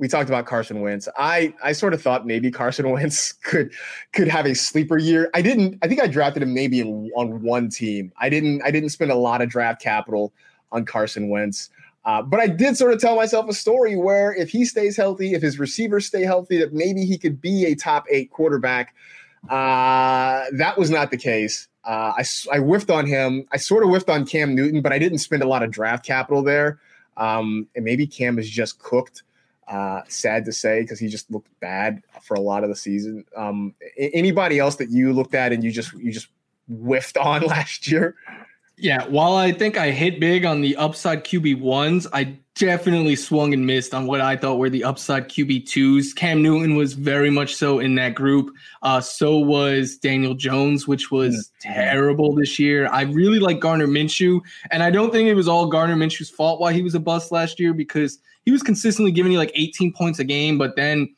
we talked about Carson Wentz. I I sort of thought maybe Carson Wentz could could have a sleeper year. I didn't. I think I drafted him maybe in, on one team. I didn't. I didn't spend a lot of draft capital on Carson Wentz. Uh, but I did sort of tell myself a story where if he stays healthy, if his receivers stay healthy, that maybe he could be a top eight quarterback. Uh, that was not the case. Uh, I, I whiffed on him. I sort of whiffed on Cam Newton, but I didn't spend a lot of draft capital there. Um, and maybe Cam is just cooked. Uh, sad to say because he just looked bad for a lot of the season. Um, anybody else that you looked at and you just you just whiffed on last year? Yeah, while I think I hit big on the upside QB ones, I definitely swung and missed on what I thought were the upside QB twos. Cam Newton was very much so in that group. Uh, so was Daniel Jones, which was mm-hmm. terrible this year. I really like Gardner Minshew, and I don't think it was all Gardner Minshew's fault why he was a bust last year because he was consistently giving you like 18 points a game, but then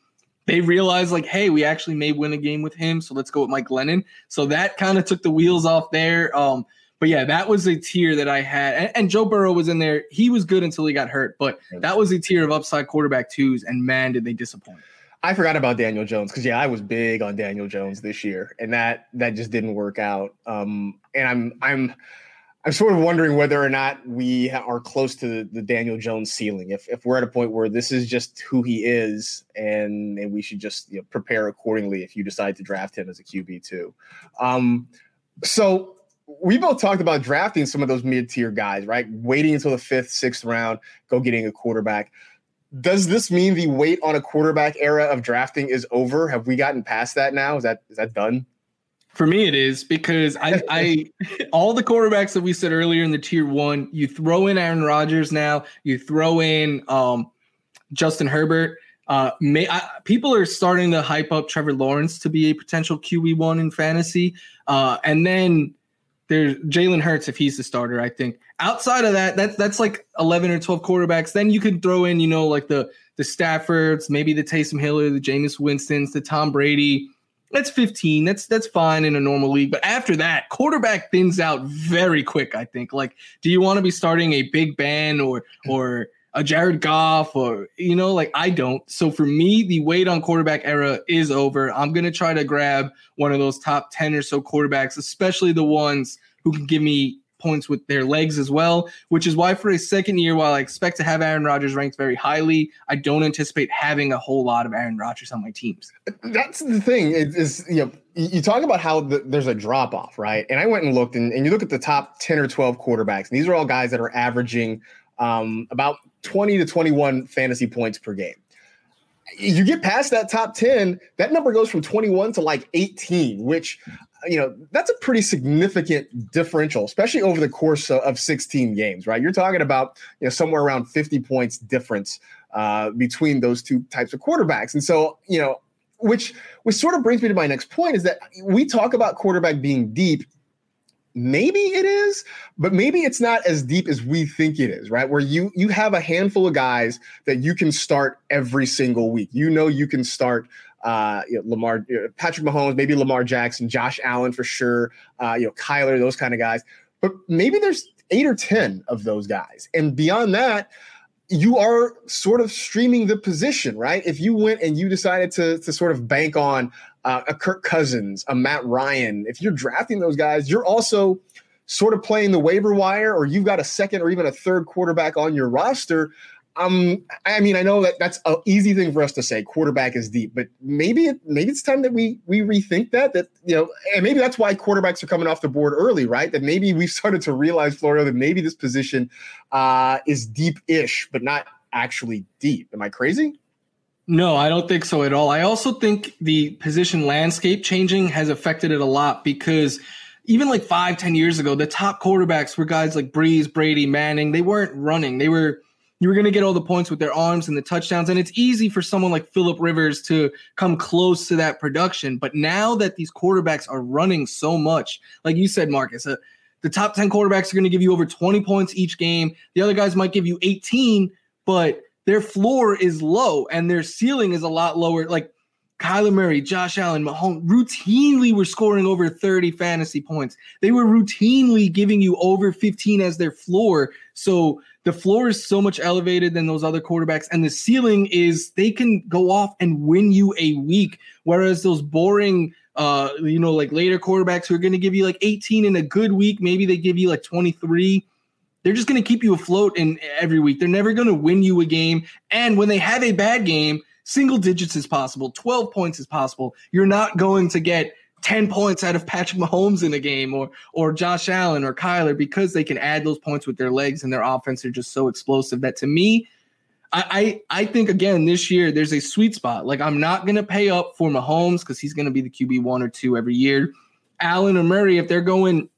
they realized like, hey, we actually may win a game with him, so let's go with Mike Glennon. So that kind of took the wheels off there. Um, but yeah, that was a tier that I had. And, and, Joe Burrow was in there. He was good until he got hurt, but that was a tier of upside quarterback twos. And man, did they disappoint. I forgot about Daniel Jones because yeah, I was big on Daniel Jones this year, and that that just didn't work out. Um, and I'm I'm I'm sort of wondering whether or not we are close to the, the, Daniel Jones ceiling. If if we're at a point where this is just who he is, and and we should just you know, prepare accordingly if you decide to draft him as a QB too. Um, so we both talked about drafting some of those mid-tier guys, right? Waiting until the fifth, sixth round, go getting a quarterback. Does this mean the wait on a quarterback era of drafting is over? Have we gotten past that now? Is that is that done? For me, it is because I, I, all the quarterbacks that we said earlier in the tier one, you throw in Aaron Rodgers now, you throw in um, Justin Herbert. Uh, may I, people are starting to hype up Trevor Lawrence to be a potential QB one in fantasy, uh, and then there's Jalen Hurts if he's the starter. I think outside of that, that's that's like eleven or twelve quarterbacks. Then you can throw in, you know, like the the Staffords, maybe the Taysom Hiller, the Jameis Winston's, the Tom Brady. That's fifteen. That's that's fine in a normal league. But after that, quarterback thins out very quick. I think. Like, do you want to be starting a Big Ben or or a Jared Goff or you know, like I don't. So for me, the wait on quarterback era is over. I'm gonna try to grab one of those top 10 or so quarterbacks, especially the ones who can give me points with their legs as well, which is why for a second year, while I expect to have Aaron Rodgers ranked very highly, I don't anticipate having a whole lot of Aaron Rodgers on my teams. That's the thing is, you know, you talk about how the, there's a drop off, right? And I went and looked and, and you look at the top 10 or 12 quarterbacks, and these are all guys that are averaging um, about 20 to 21 fantasy points per game. You get past that top 10, that number goes from 21 to like 18, which, you know, that's a pretty significant differential, especially over the course of 16 games, right? You're talking about, you know, somewhere around 50 points difference uh, between those two types of quarterbacks. And so, you know, which which sort of brings me to my next point is that we talk about quarterback being deep maybe it is but maybe it's not as deep as we think it is right where you you have a handful of guys that you can start every single week you know you can start uh, you know, Lamar, you know, Patrick Mahomes, maybe Lamar Jackson, Josh Allen for sure, uh, you know, Kyler, those kind of guys. But maybe there's eight or 10 of those guys. And beyond that, you are sort of streaming the position, right? If you went and you decided to, to sort of bank on uh, a Kirk Cousins, a Matt Ryan, if you're drafting those guys, you're also sort of playing the waiver wire, or you've got a second or even a third quarterback on your roster. Um, I mean, I know that that's an easy thing for us to say. Quarterback is deep, but maybe it, maybe it's time that we we rethink that. That you know, and maybe that's why quarterbacks are coming off the board early, right? That maybe we've started to realize, Florio, that maybe this position uh, is deep-ish, but not actually deep. Am I crazy? No, I don't think so at all. I also think the position landscape changing has affected it a lot because even like five, ten years ago, the top quarterbacks were guys like Brees, Brady, Manning. They weren't running. They were you were going to get all the points with their arms and the touchdowns. And it's easy for someone like Philip Rivers to come close to that production. But now that these quarterbacks are running so much, like you said, Marcus, uh, the top 10 quarterbacks are going to give you over 20 points each game. The other guys might give you 18, but their floor is low and their ceiling is a lot lower. Like Kyler Murray, Josh Allen, Mahomes routinely were scoring over 30 fantasy points. They were routinely giving you over 15 as their floor. So the floor is so much elevated than those other quarterbacks, and the ceiling is they can go off and win you a week. Whereas those boring, uh, you know, like later quarterbacks who are going to give you like 18 in a good week, maybe they give you like 23 they're just going to keep you afloat in every week. They're never going to win you a game. And when they have a bad game, single digits is possible, 12 points is possible. You're not going to get 10 points out of Patrick Mahomes in a game or or Josh Allen or Kyler because they can add those points with their legs and their offense are just so explosive that to me, I I, I think again this year there's a sweet spot. Like I'm not gonna pay up for Mahomes because he's gonna be the QB one or two every year. Allen or Murray, if they're going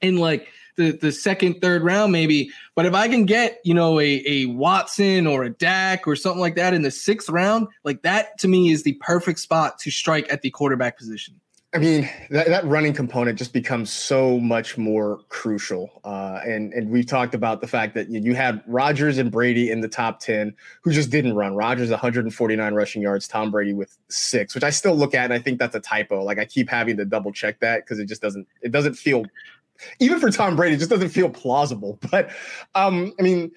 in like the, the second, third round, maybe. But if I can get, you know, a, a Watson or a Dak or something like that in the sixth round, like that to me is the perfect spot to strike at the quarterback position. I mean, that, that running component just becomes so much more crucial. Uh, and, and we've talked about the fact that you had Rodgers and Brady in the top 10 who just didn't run. Rodgers, 149 rushing yards, Tom Brady with six, which I still look at and I think that's a typo. Like I keep having to double check that because it just doesn't, it doesn't feel, even for Tom Brady, it just doesn't feel plausible. But um, I mean,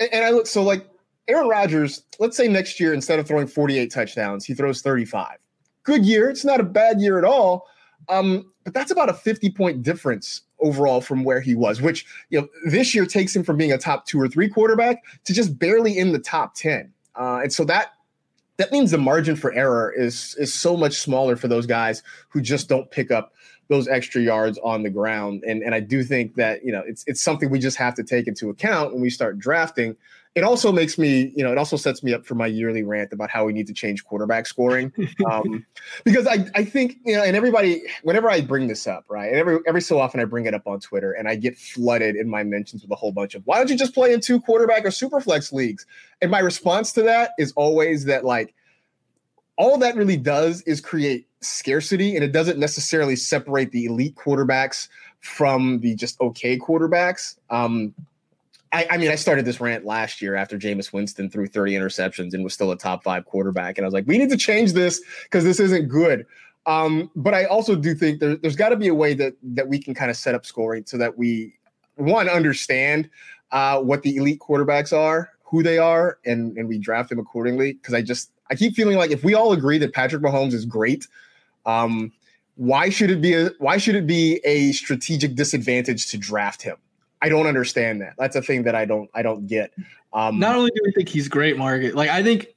and I look, so like Aaron Rodgers, let's say next year, instead of throwing 48 touchdowns, he throws 35 good year. It's not a bad year at all. Um, but that's about a 50 point difference overall from where he was, which you know this year takes him from being a top two or three quarterback to just barely in the top 10. Uh, and so that that means the margin for error is is so much smaller for those guys who just don't pick up those extra yards on the ground. And and I do think that you know it's it's something we just have to take into account when we start drafting it also makes me, you know, it also sets me up for my yearly rant about how we need to change quarterback scoring. Um, because I, I think, you know, and everybody, whenever I bring this up, right, and every every so often I bring it up on Twitter and I get flooded in my mentions with a whole bunch of why don't you just play in two quarterback or super flex leagues? And my response to that is always that like all that really does is create scarcity and it doesn't necessarily separate the elite quarterbacks from the just okay quarterbacks. Um, I, I, mean, I started this rant last year after Jameis Winston threw 30 interceptions and was still a top five quarterback. And I was like, we need to change this because this isn't good. Um, but I also do think there, has got to be a way that that we can kind of set up scoring so that we one understand uh, what the elite quarterbacks are, who they are, and and we draft them accordingly. Because I just I keep feeling like if we all agree that Patrick Mahomes is great, um, why should it be a why should it be a strategic disadvantage to draft him? I don't understand that. That's a thing that I don't I don't get. Um, Not only do I think he's great, Marcus, like I think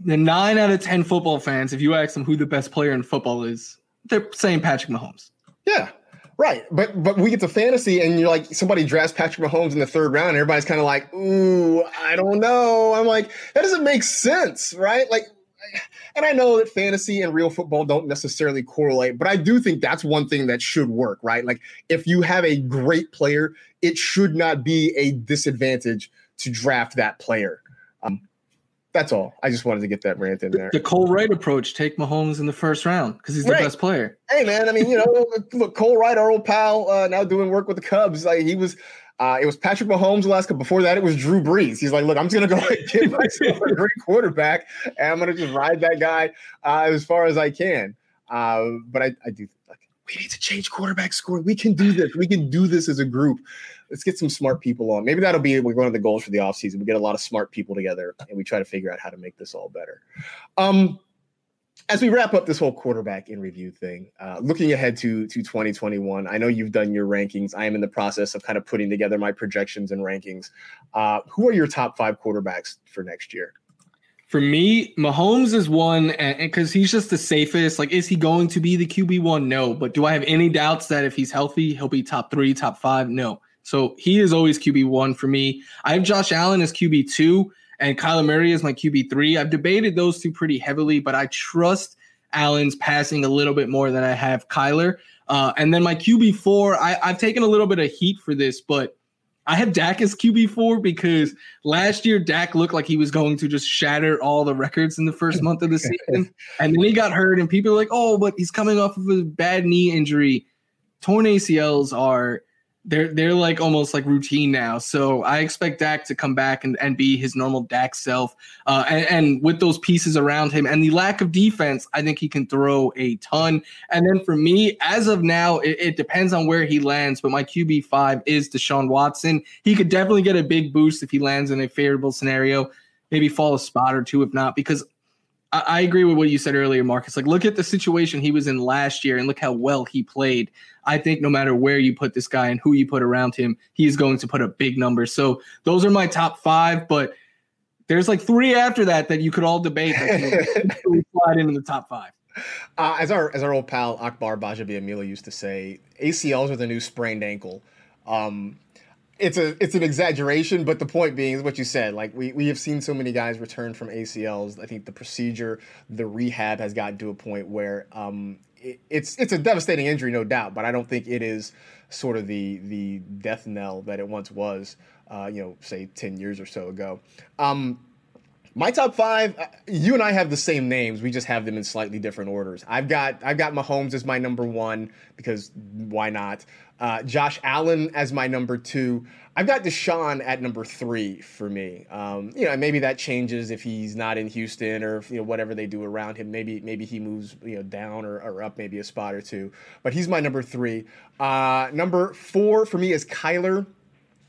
the nine out of ten football fans, if you ask them who the best player in football is, they're saying Patrick Mahomes. Yeah, right. But but we get to fantasy, and you're like somebody drafts Patrick Mahomes in the third round, and everybody's kind of like, ooh, I don't know. I'm like, that doesn't make sense, right? Like and I know that fantasy and real football don't necessarily correlate, but I do think that's one thing that should work, right? Like if you have a great player, it should not be a disadvantage to draft that player. That's all. I just wanted to get that rant in there. The Cole Wright approach: take Mahomes in the first round because he's the right. best player. Hey, man. I mean, you know, look, Cole Wright, our old pal, uh, now doing work with the Cubs. Like he was uh, it was Patrick Mahomes last couple. Before that, it was Drew Brees. He's like, look, I'm just gonna go and get myself a great quarterback, and I'm gonna just ride that guy uh, as far as I can. Uh, but I, I do like we need to change quarterback score. We can do this. We can do this as a group. Let's get some smart people on. Maybe that'll be one of the goals for the offseason. We get a lot of smart people together and we try to figure out how to make this all better. Um, as we wrap up this whole quarterback in review thing, uh, looking ahead to to 2021, I know you've done your rankings. I am in the process of kind of putting together my projections and rankings. Uh, who are your top five quarterbacks for next year? For me, Mahomes is one, because he's just the safest. Like, is he going to be the QB one? No. But do I have any doubts that if he's healthy, he'll be top three, top five? No. So he is always QB one for me. I have Josh Allen as QB two and Kyler Murray is my QB3. I've debated those two pretty heavily, but I trust Allen's passing a little bit more than I have Kyler. Uh, and then my QB4, I, I've taken a little bit of heat for this, but I have Dak as QB4 because last year Dak looked like he was going to just shatter all the records in the first month of the season. and then he got hurt, and people are like, oh, but he's coming off of a bad knee injury. Torn ACLs are they're they're like almost like routine now. So I expect Dak to come back and, and be his normal Dak self. Uh, and, and, with those pieces around him and the lack of defense, I think he can throw a ton. And then for me, as of now, it, it depends on where he lands. But my QB five is Deshaun Watson. He could definitely get a big boost if he lands in a favorable scenario. Maybe fall a spot or two if not, because I, I agree with what you said earlier, Marcus. Like, look at the situation he was in last year and look how well he played. I think no matter where you put this guy and who you put around him, he's going to put up big numbers. So those are my top five, but there's like three after that that you could all debate that slide into the top five. Uh, as our as our old pal Akbar Gbajabiamila used to say, ACLs are the new sprained ankle. Um, it's a it's an exaggeration, but the point being is what you said. Like we, we have seen so many guys return from ACLs. I think the procedure, the rehab has gotten to a point where um, it, it's it's a devastating injury, no doubt. But I don't think it is sort of the the death knell that it once was. Uh, you know, say ten years or so ago. Um, my top five, uh, you and I have the same names. We just have them in slightly different orders. I've got I've got Mahomes as my number one because why not? Uh, Josh Allen as my number two. I've got Deshaun at number three for me. Um, you know, maybe that changes if he's not in Houston or if, you know whatever they do around him. Maybe maybe he moves you know down or, or up maybe a spot or two. But he's my number three. Uh, number four for me is Kyler.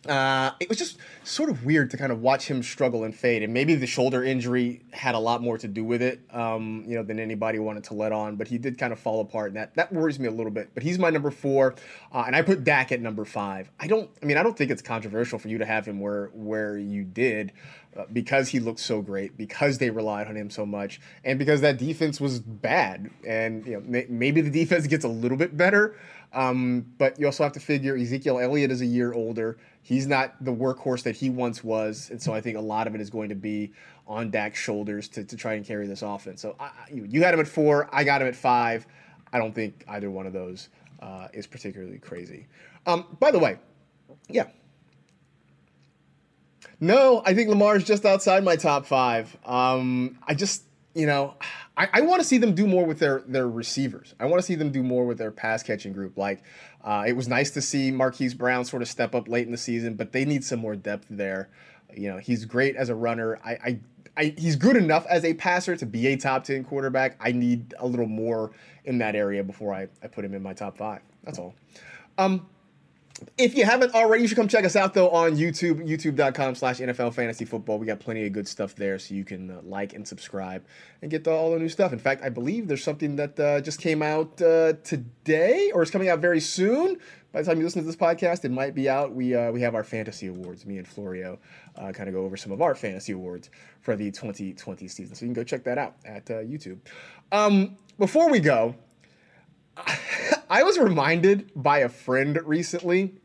Uh, it was just sort of weird to kind of watch him struggle and fade, and maybe the shoulder injury had a lot more to do with it, um, you know, than anybody wanted to let on. But he did kind of fall apart, and that that worries me a little bit. But he's my number four, uh, and I put Dak at number five. I don't, I mean, I don't think it's controversial for you to have him where where you did, uh, because he looked so great, because they relied on him so much, and because that defense was bad, and you know, may, maybe the defense gets a little bit better. Um, but you also have to figure Ezekiel Elliott is a year older. He's not the workhorse that he once was, and so I think a lot of it is going to be on Dak's shoulders to, to try and carry this offense. So I, you, had him at four, I got him at five. I don't think either one of those uh, is particularly crazy. Um, by the way, yeah. No, I think Lamar is just outside my top five. Um, I just you know, I, I want to see them do more with their their receivers. I want to see them do more with their pass catching group. Like, uh, it was nice to see Marquise Brown sort of step up late in the season, but they need some more depth there. You know, he's great as a runner. I, I, I he's good enough as a passer to be a top ten quarterback. I need a little more in that area before I, I put him in my top five. That's all. Um, if you haven't already, you should come check us out though on YouTube, youtube.com slash NFL fantasy football. We got plenty of good stuff there, so you can uh, like and subscribe and get the, all the new stuff. In fact, I believe there's something that uh, just came out uh, today or is coming out very soon. By the time you listen to this podcast, it might be out. We uh, we have our fantasy awards. Me and Florio uh, kind of go over some of our fantasy awards for the 2020 season. So you can go check that out at uh, YouTube. Um, before we go, I was reminded by a friend recently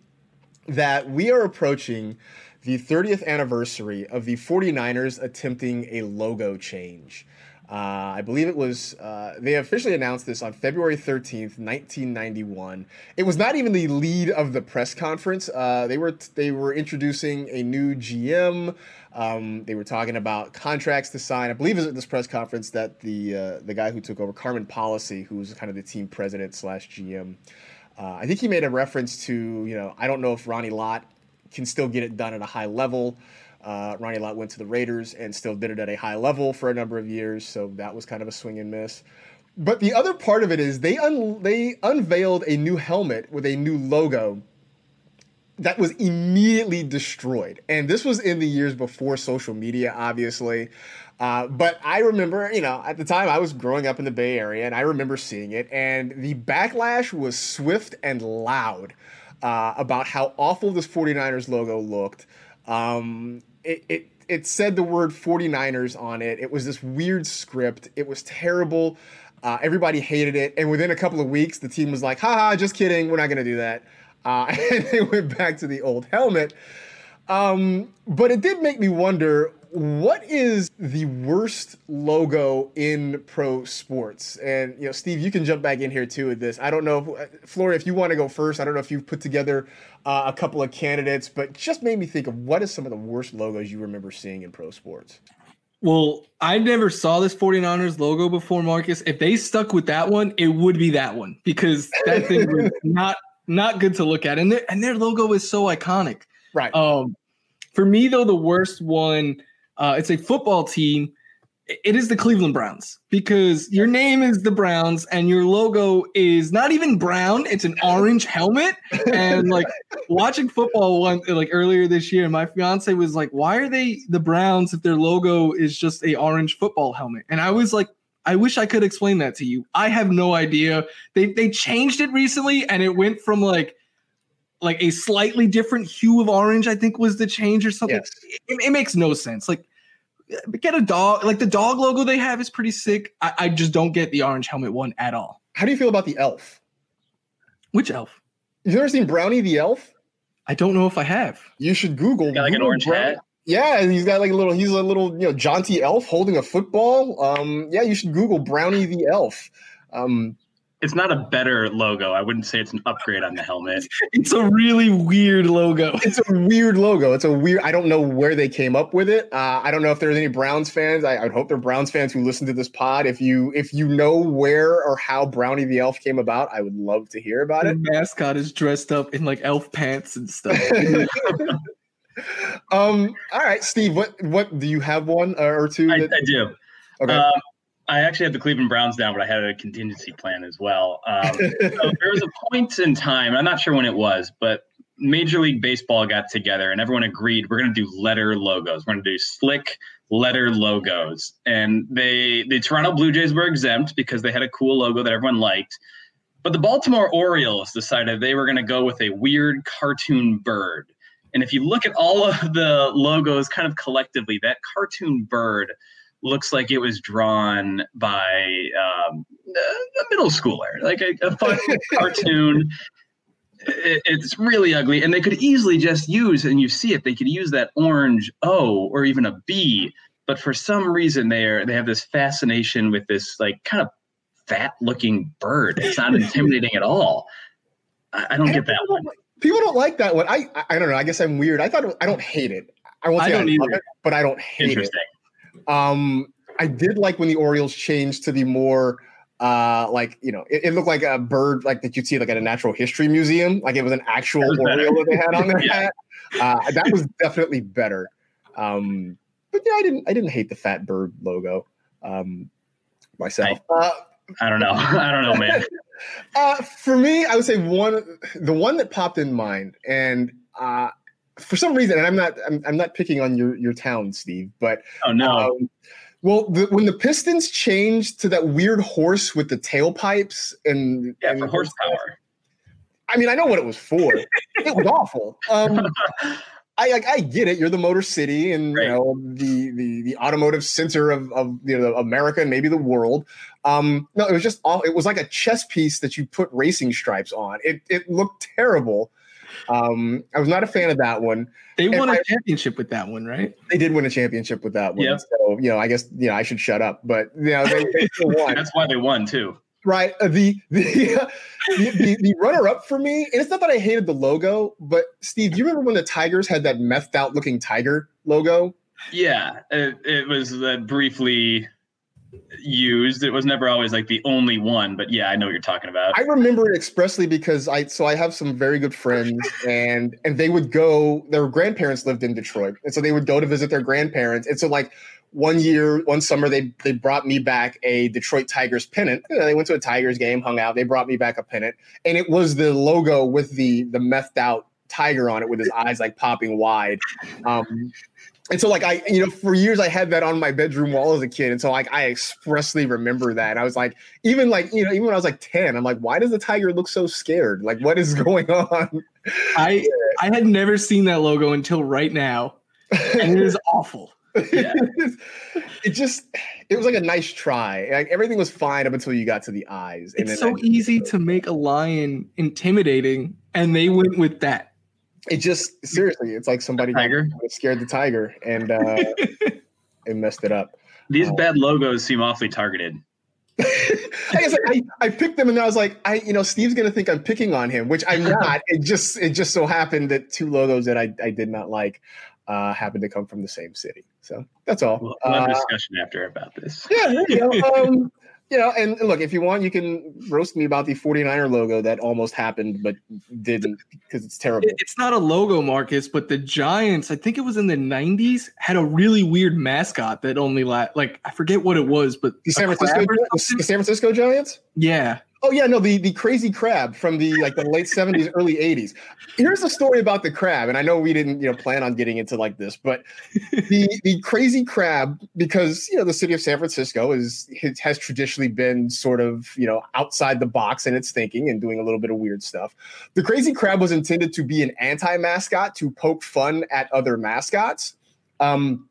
that we are approaching the 30th anniversary of the 49ers attempting a logo change. Uh, I believe it was, uh, they officially announced this on February 13th, 1991. It was not even the lead of the press conference. Uh, they, were, they were introducing a new GM. Um, they were talking about contracts to sign. I believe it was at this press conference that the, uh, the guy who took over, Carmen Policy, who was kind of the team president slash GM, uh, I think he made a reference to, you know, I don't know if Ronnie Lott can still get it done at a high level. Uh, Ronnie Lott went to the Raiders and still did it at a high level for a number of years, so that was kind of a swing and miss. But the other part of it is they un- they unveiled a new helmet with a new logo that was immediately destroyed. And this was in the years before social media, obviously. Uh, but I remember, you know, at the time I was growing up in the Bay Area and I remember seeing it, and the backlash was swift and loud uh, about how awful this 49ers logo looked. Um, it, it said the word 49ers on it. It was this weird script. It was terrible. Uh, everybody hated it. And within a couple of weeks, the team was like, haha, just kidding. We're not going to do that. Uh, and they went back to the old helmet. Um, but it did make me wonder what is the worst logo in pro sports? And you know, Steve, you can jump back in here too with this. I don't know, if, Florio, if you want to go first. I don't know if you've put together uh, a couple of candidates, but just made me think of what is some of the worst logos you remember seeing in pro sports. Well, I never saw this 49ers logo before, Marcus. If they stuck with that one, it would be that one because that thing was not not good to look at. And their and their logo is so iconic. Right. Um for me though, the worst one uh, it's a football team. It is the Cleveland Browns because your name is the Browns and your logo is not even brown; it's an orange helmet. And like watching football one like earlier this year, my fiance was like, "Why are they the Browns if their logo is just a orange football helmet?" And I was like, I wish I could explain that to you. I have no idea. They they changed it recently and it went from like like a slightly different hue of orange, I think was the change or something. Yes. It, it, makes no sense. Like get a dog. Like the dog logo they have is pretty sick. I, I just don't get the orange helmet one at all. How do you feel about the elf? Which elf? You've never seen Brownie the elf? I don't know if I have. You should Google. Got like an orange Brownie. hat. Yeah, he's got like a little. He's a little, you know, jaunty elf holding a football. Um, yeah, you should Google Brownie the elf. Um, It's not a better logo. I wouldn't say it's an upgrade on the helmet. It's a really weird logo. it's a weird logo. It's a weird. I don't know where they came up with it. Uh, I don't know if there's any Browns fans. I, I would hope they're Browns fans who listen to this pod. If you if you know where or how Brownie the elf came about, I would love to hear about The it. mascot is dressed up in like elf pants and stuff. um. All right, Steve. What what do you have one uh, or two? I, that- I do. okay. Um, I actually had the Cleveland Browns down, but I had a contingency plan as well. Um, so there was a point in time, I'm not sure when it was, but Major League Baseball got together and everyone agreed we're going to do letter logos. We're going to do slick letter logos. And they the Toronto Blue Jays were exempt because they had a cool logo that everyone liked. But the Baltimore Orioles decided they were going to go with a weird cartoon bird. And if you look at all of the logos kind of collectively, that cartoon bird looks like it was drawn by um, a middle schooler, like a, a fun cartoon. It- it's really ugly, and they could easily just use, and you see it. They could use that orange O or even a B, but for some reason they are they have this fascination with this like kind of fat looking bird. It's not intimidating at all. I, I don't get that one. People don't like that one. I I- I don't know. I guess I'm weird. I thought I don't hate it. I won't say I, don't love either. it, but I don't hate it. Um, I did like when the Orioles changed to the more uh like you know it, it looked like a bird like that you'd see like at a natural history museum like it was an actual That was. Oriole that they had on their Yeah. hat. Uh, that was definitely better. Um, but yeah, I didn't I didn't hate the fat bird logo um, myself. Uh, I don't know. I don't know, man. uh, for me, I would say one, the one that popped in mind, and uh, for some reason, and I'm not, I'm, I'm not picking on your your town, Steve, but Oh no. um, well, the, when the Pistons changed to that weird horse with the tailpipes and yeah, and for horsepower. I mean, I know what it was for. it was awful. Um, I like, I get it. You're the Motor City, and Right. you know the the the automotive center of of you know America and maybe the world. Um, no, it was just all. It was like a chess piece that you put racing stripes on. It it looked terrible. Um, I was not a fan of that one. They And won a I- championship with that one, right? They did win a championship with that one. Yep. So you know, I guess you know I should shut up, but you know they, they still won. That's why they won too. right uh, the the, the, the the runner up for me and it's not that i hated the logo but steve do you remember when the tigers had that methed out looking tiger logo Yeah, it, it was uh, briefly used. It was never always like the only one, but yeah, I know what you're talking about. i remember it expressly because i so i have some very good friends and and they would go their grandparents lived in detroit and so they would go to visit their grandparents and so like one year one summer they they brought me back a detroit tigers pennant You know, they went to a tigers game hung out they brought me back a pennant and it was the logo with the the methed out tiger on it with his eyes like popping wide um and so like i you know for years i had that on my bedroom wall as a kid. And so like i expressly remember that. I was like even like you know even when i was like 10 i'm like why does the tiger look so scared? Like what is going on? I I had never seen that logo until right now, and it is awful. Yeah. it just it was like a nice try. Like everything was fine up until you got to the eyes. And It's so easy to make a lion intimidating, and they went with that. It just seriously it's like somebody scared the tiger and uh it messed it up These Oh. bad logos seem awfully targeted. I, guess I, I picked them and I was like, I you know, Steve's gonna think I'm picking on him, which I'm not. it just it just so happened that two logos that I, I did not like uh happened to come from the same city. So that's all. We'll, we'll have a Uh, discussion after about this. yeah, there you go. Um, you know, and, look, if you want, you can roast me about the 49er logo that almost happened but didn't because it's terrible. It's not a logo, Marcus, but the Giants, I think it was in the 90s, had a really weird mascot that only la- like I forget what it was, but The San Francisco, the? San Francisco Giants. Yeah. Oh yeah, no, the the crazy crab from the like the late seventies, early eighties. Here's the story about the crab, and I know we didn't you know plan on getting into like this, but the the crazy crab because you know the city of San Francisco is it has traditionally been sort of you know outside the box in its thinking and doing a little bit of weird stuff. The crazy crab was intended to be an anti mascot to poke fun at other mascots. Um,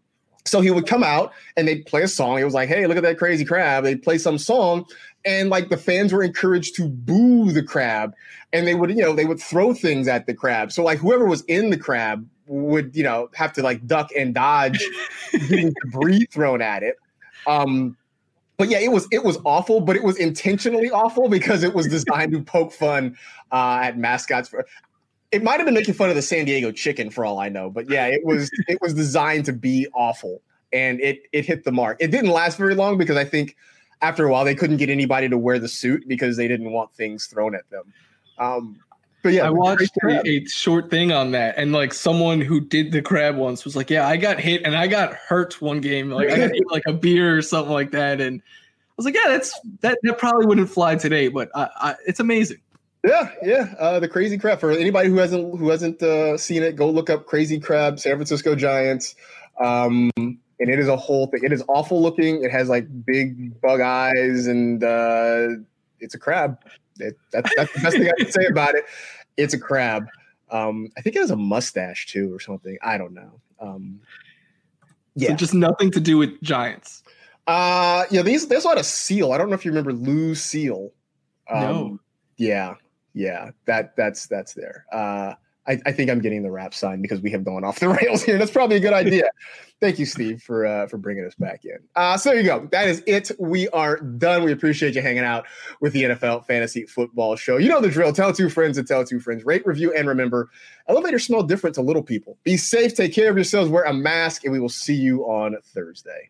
So he would come out and they'd play a song. It was like, hey, look at that crazy crab. They'd play some song, and like the fans were encouraged to boo the crab, and they would, you know, they would throw things at the crab. So like whoever was in the crab would, you know, have to like duck and dodge getting debris thrown at it. Um, but yeah, it was it was awful, but it was intentionally awful because it was designed to poke fun uh, at mascots. For, it might have been making fun of the San Diego chicken for all I know, but yeah, it was it was designed to be awful, and it it hit the mark. It didn't last very long because I think after a while they couldn't get anybody to wear the suit because they didn't want things thrown at them. Um, but yeah, I watched a, a, short thing on that, and like someone who did the crab once was like, "Yeah, I got hit and I got hurt one game. Like I got hit like a beer or something like that." And I was like, "Yeah, that's that. That probably wouldn't fly today, but I, I, it's amazing." Yeah, yeah. Uh, the Crazy Crab. For anybody who hasn't who hasn't uh, seen it, go look up Crazy Crab, San Francisco Giants. Um, and it is a whole thing. It is awful looking. It has like big bug eyes, and uh, it's a crab. It, that's, that's the best thing I can say about it. It's a crab. Um, I think it has a mustache too, or something. I don't know. Um, yeah, so just nothing to do with giants. Uh, yeah. These there's a lot of seal. I don't know if you remember Lou Seal. Um, no. Yeah, yeah. That that's that's there. Uh, I, I, think I'm getting the wrap sign because we have gone off the rails here. That's probably a good idea. Thank you, Steve, for uh, for bringing us back in. Uh, so there you go. That is it. We are done. We appreciate you hanging out with the NFL Fantasy Football Show. You know the drill. Tell two friends and tell two friends. Rate, review, and remember, elevators smell different to little people. Be safe. Take care of yourselves. Wear a mask, and we will see you on Thursday.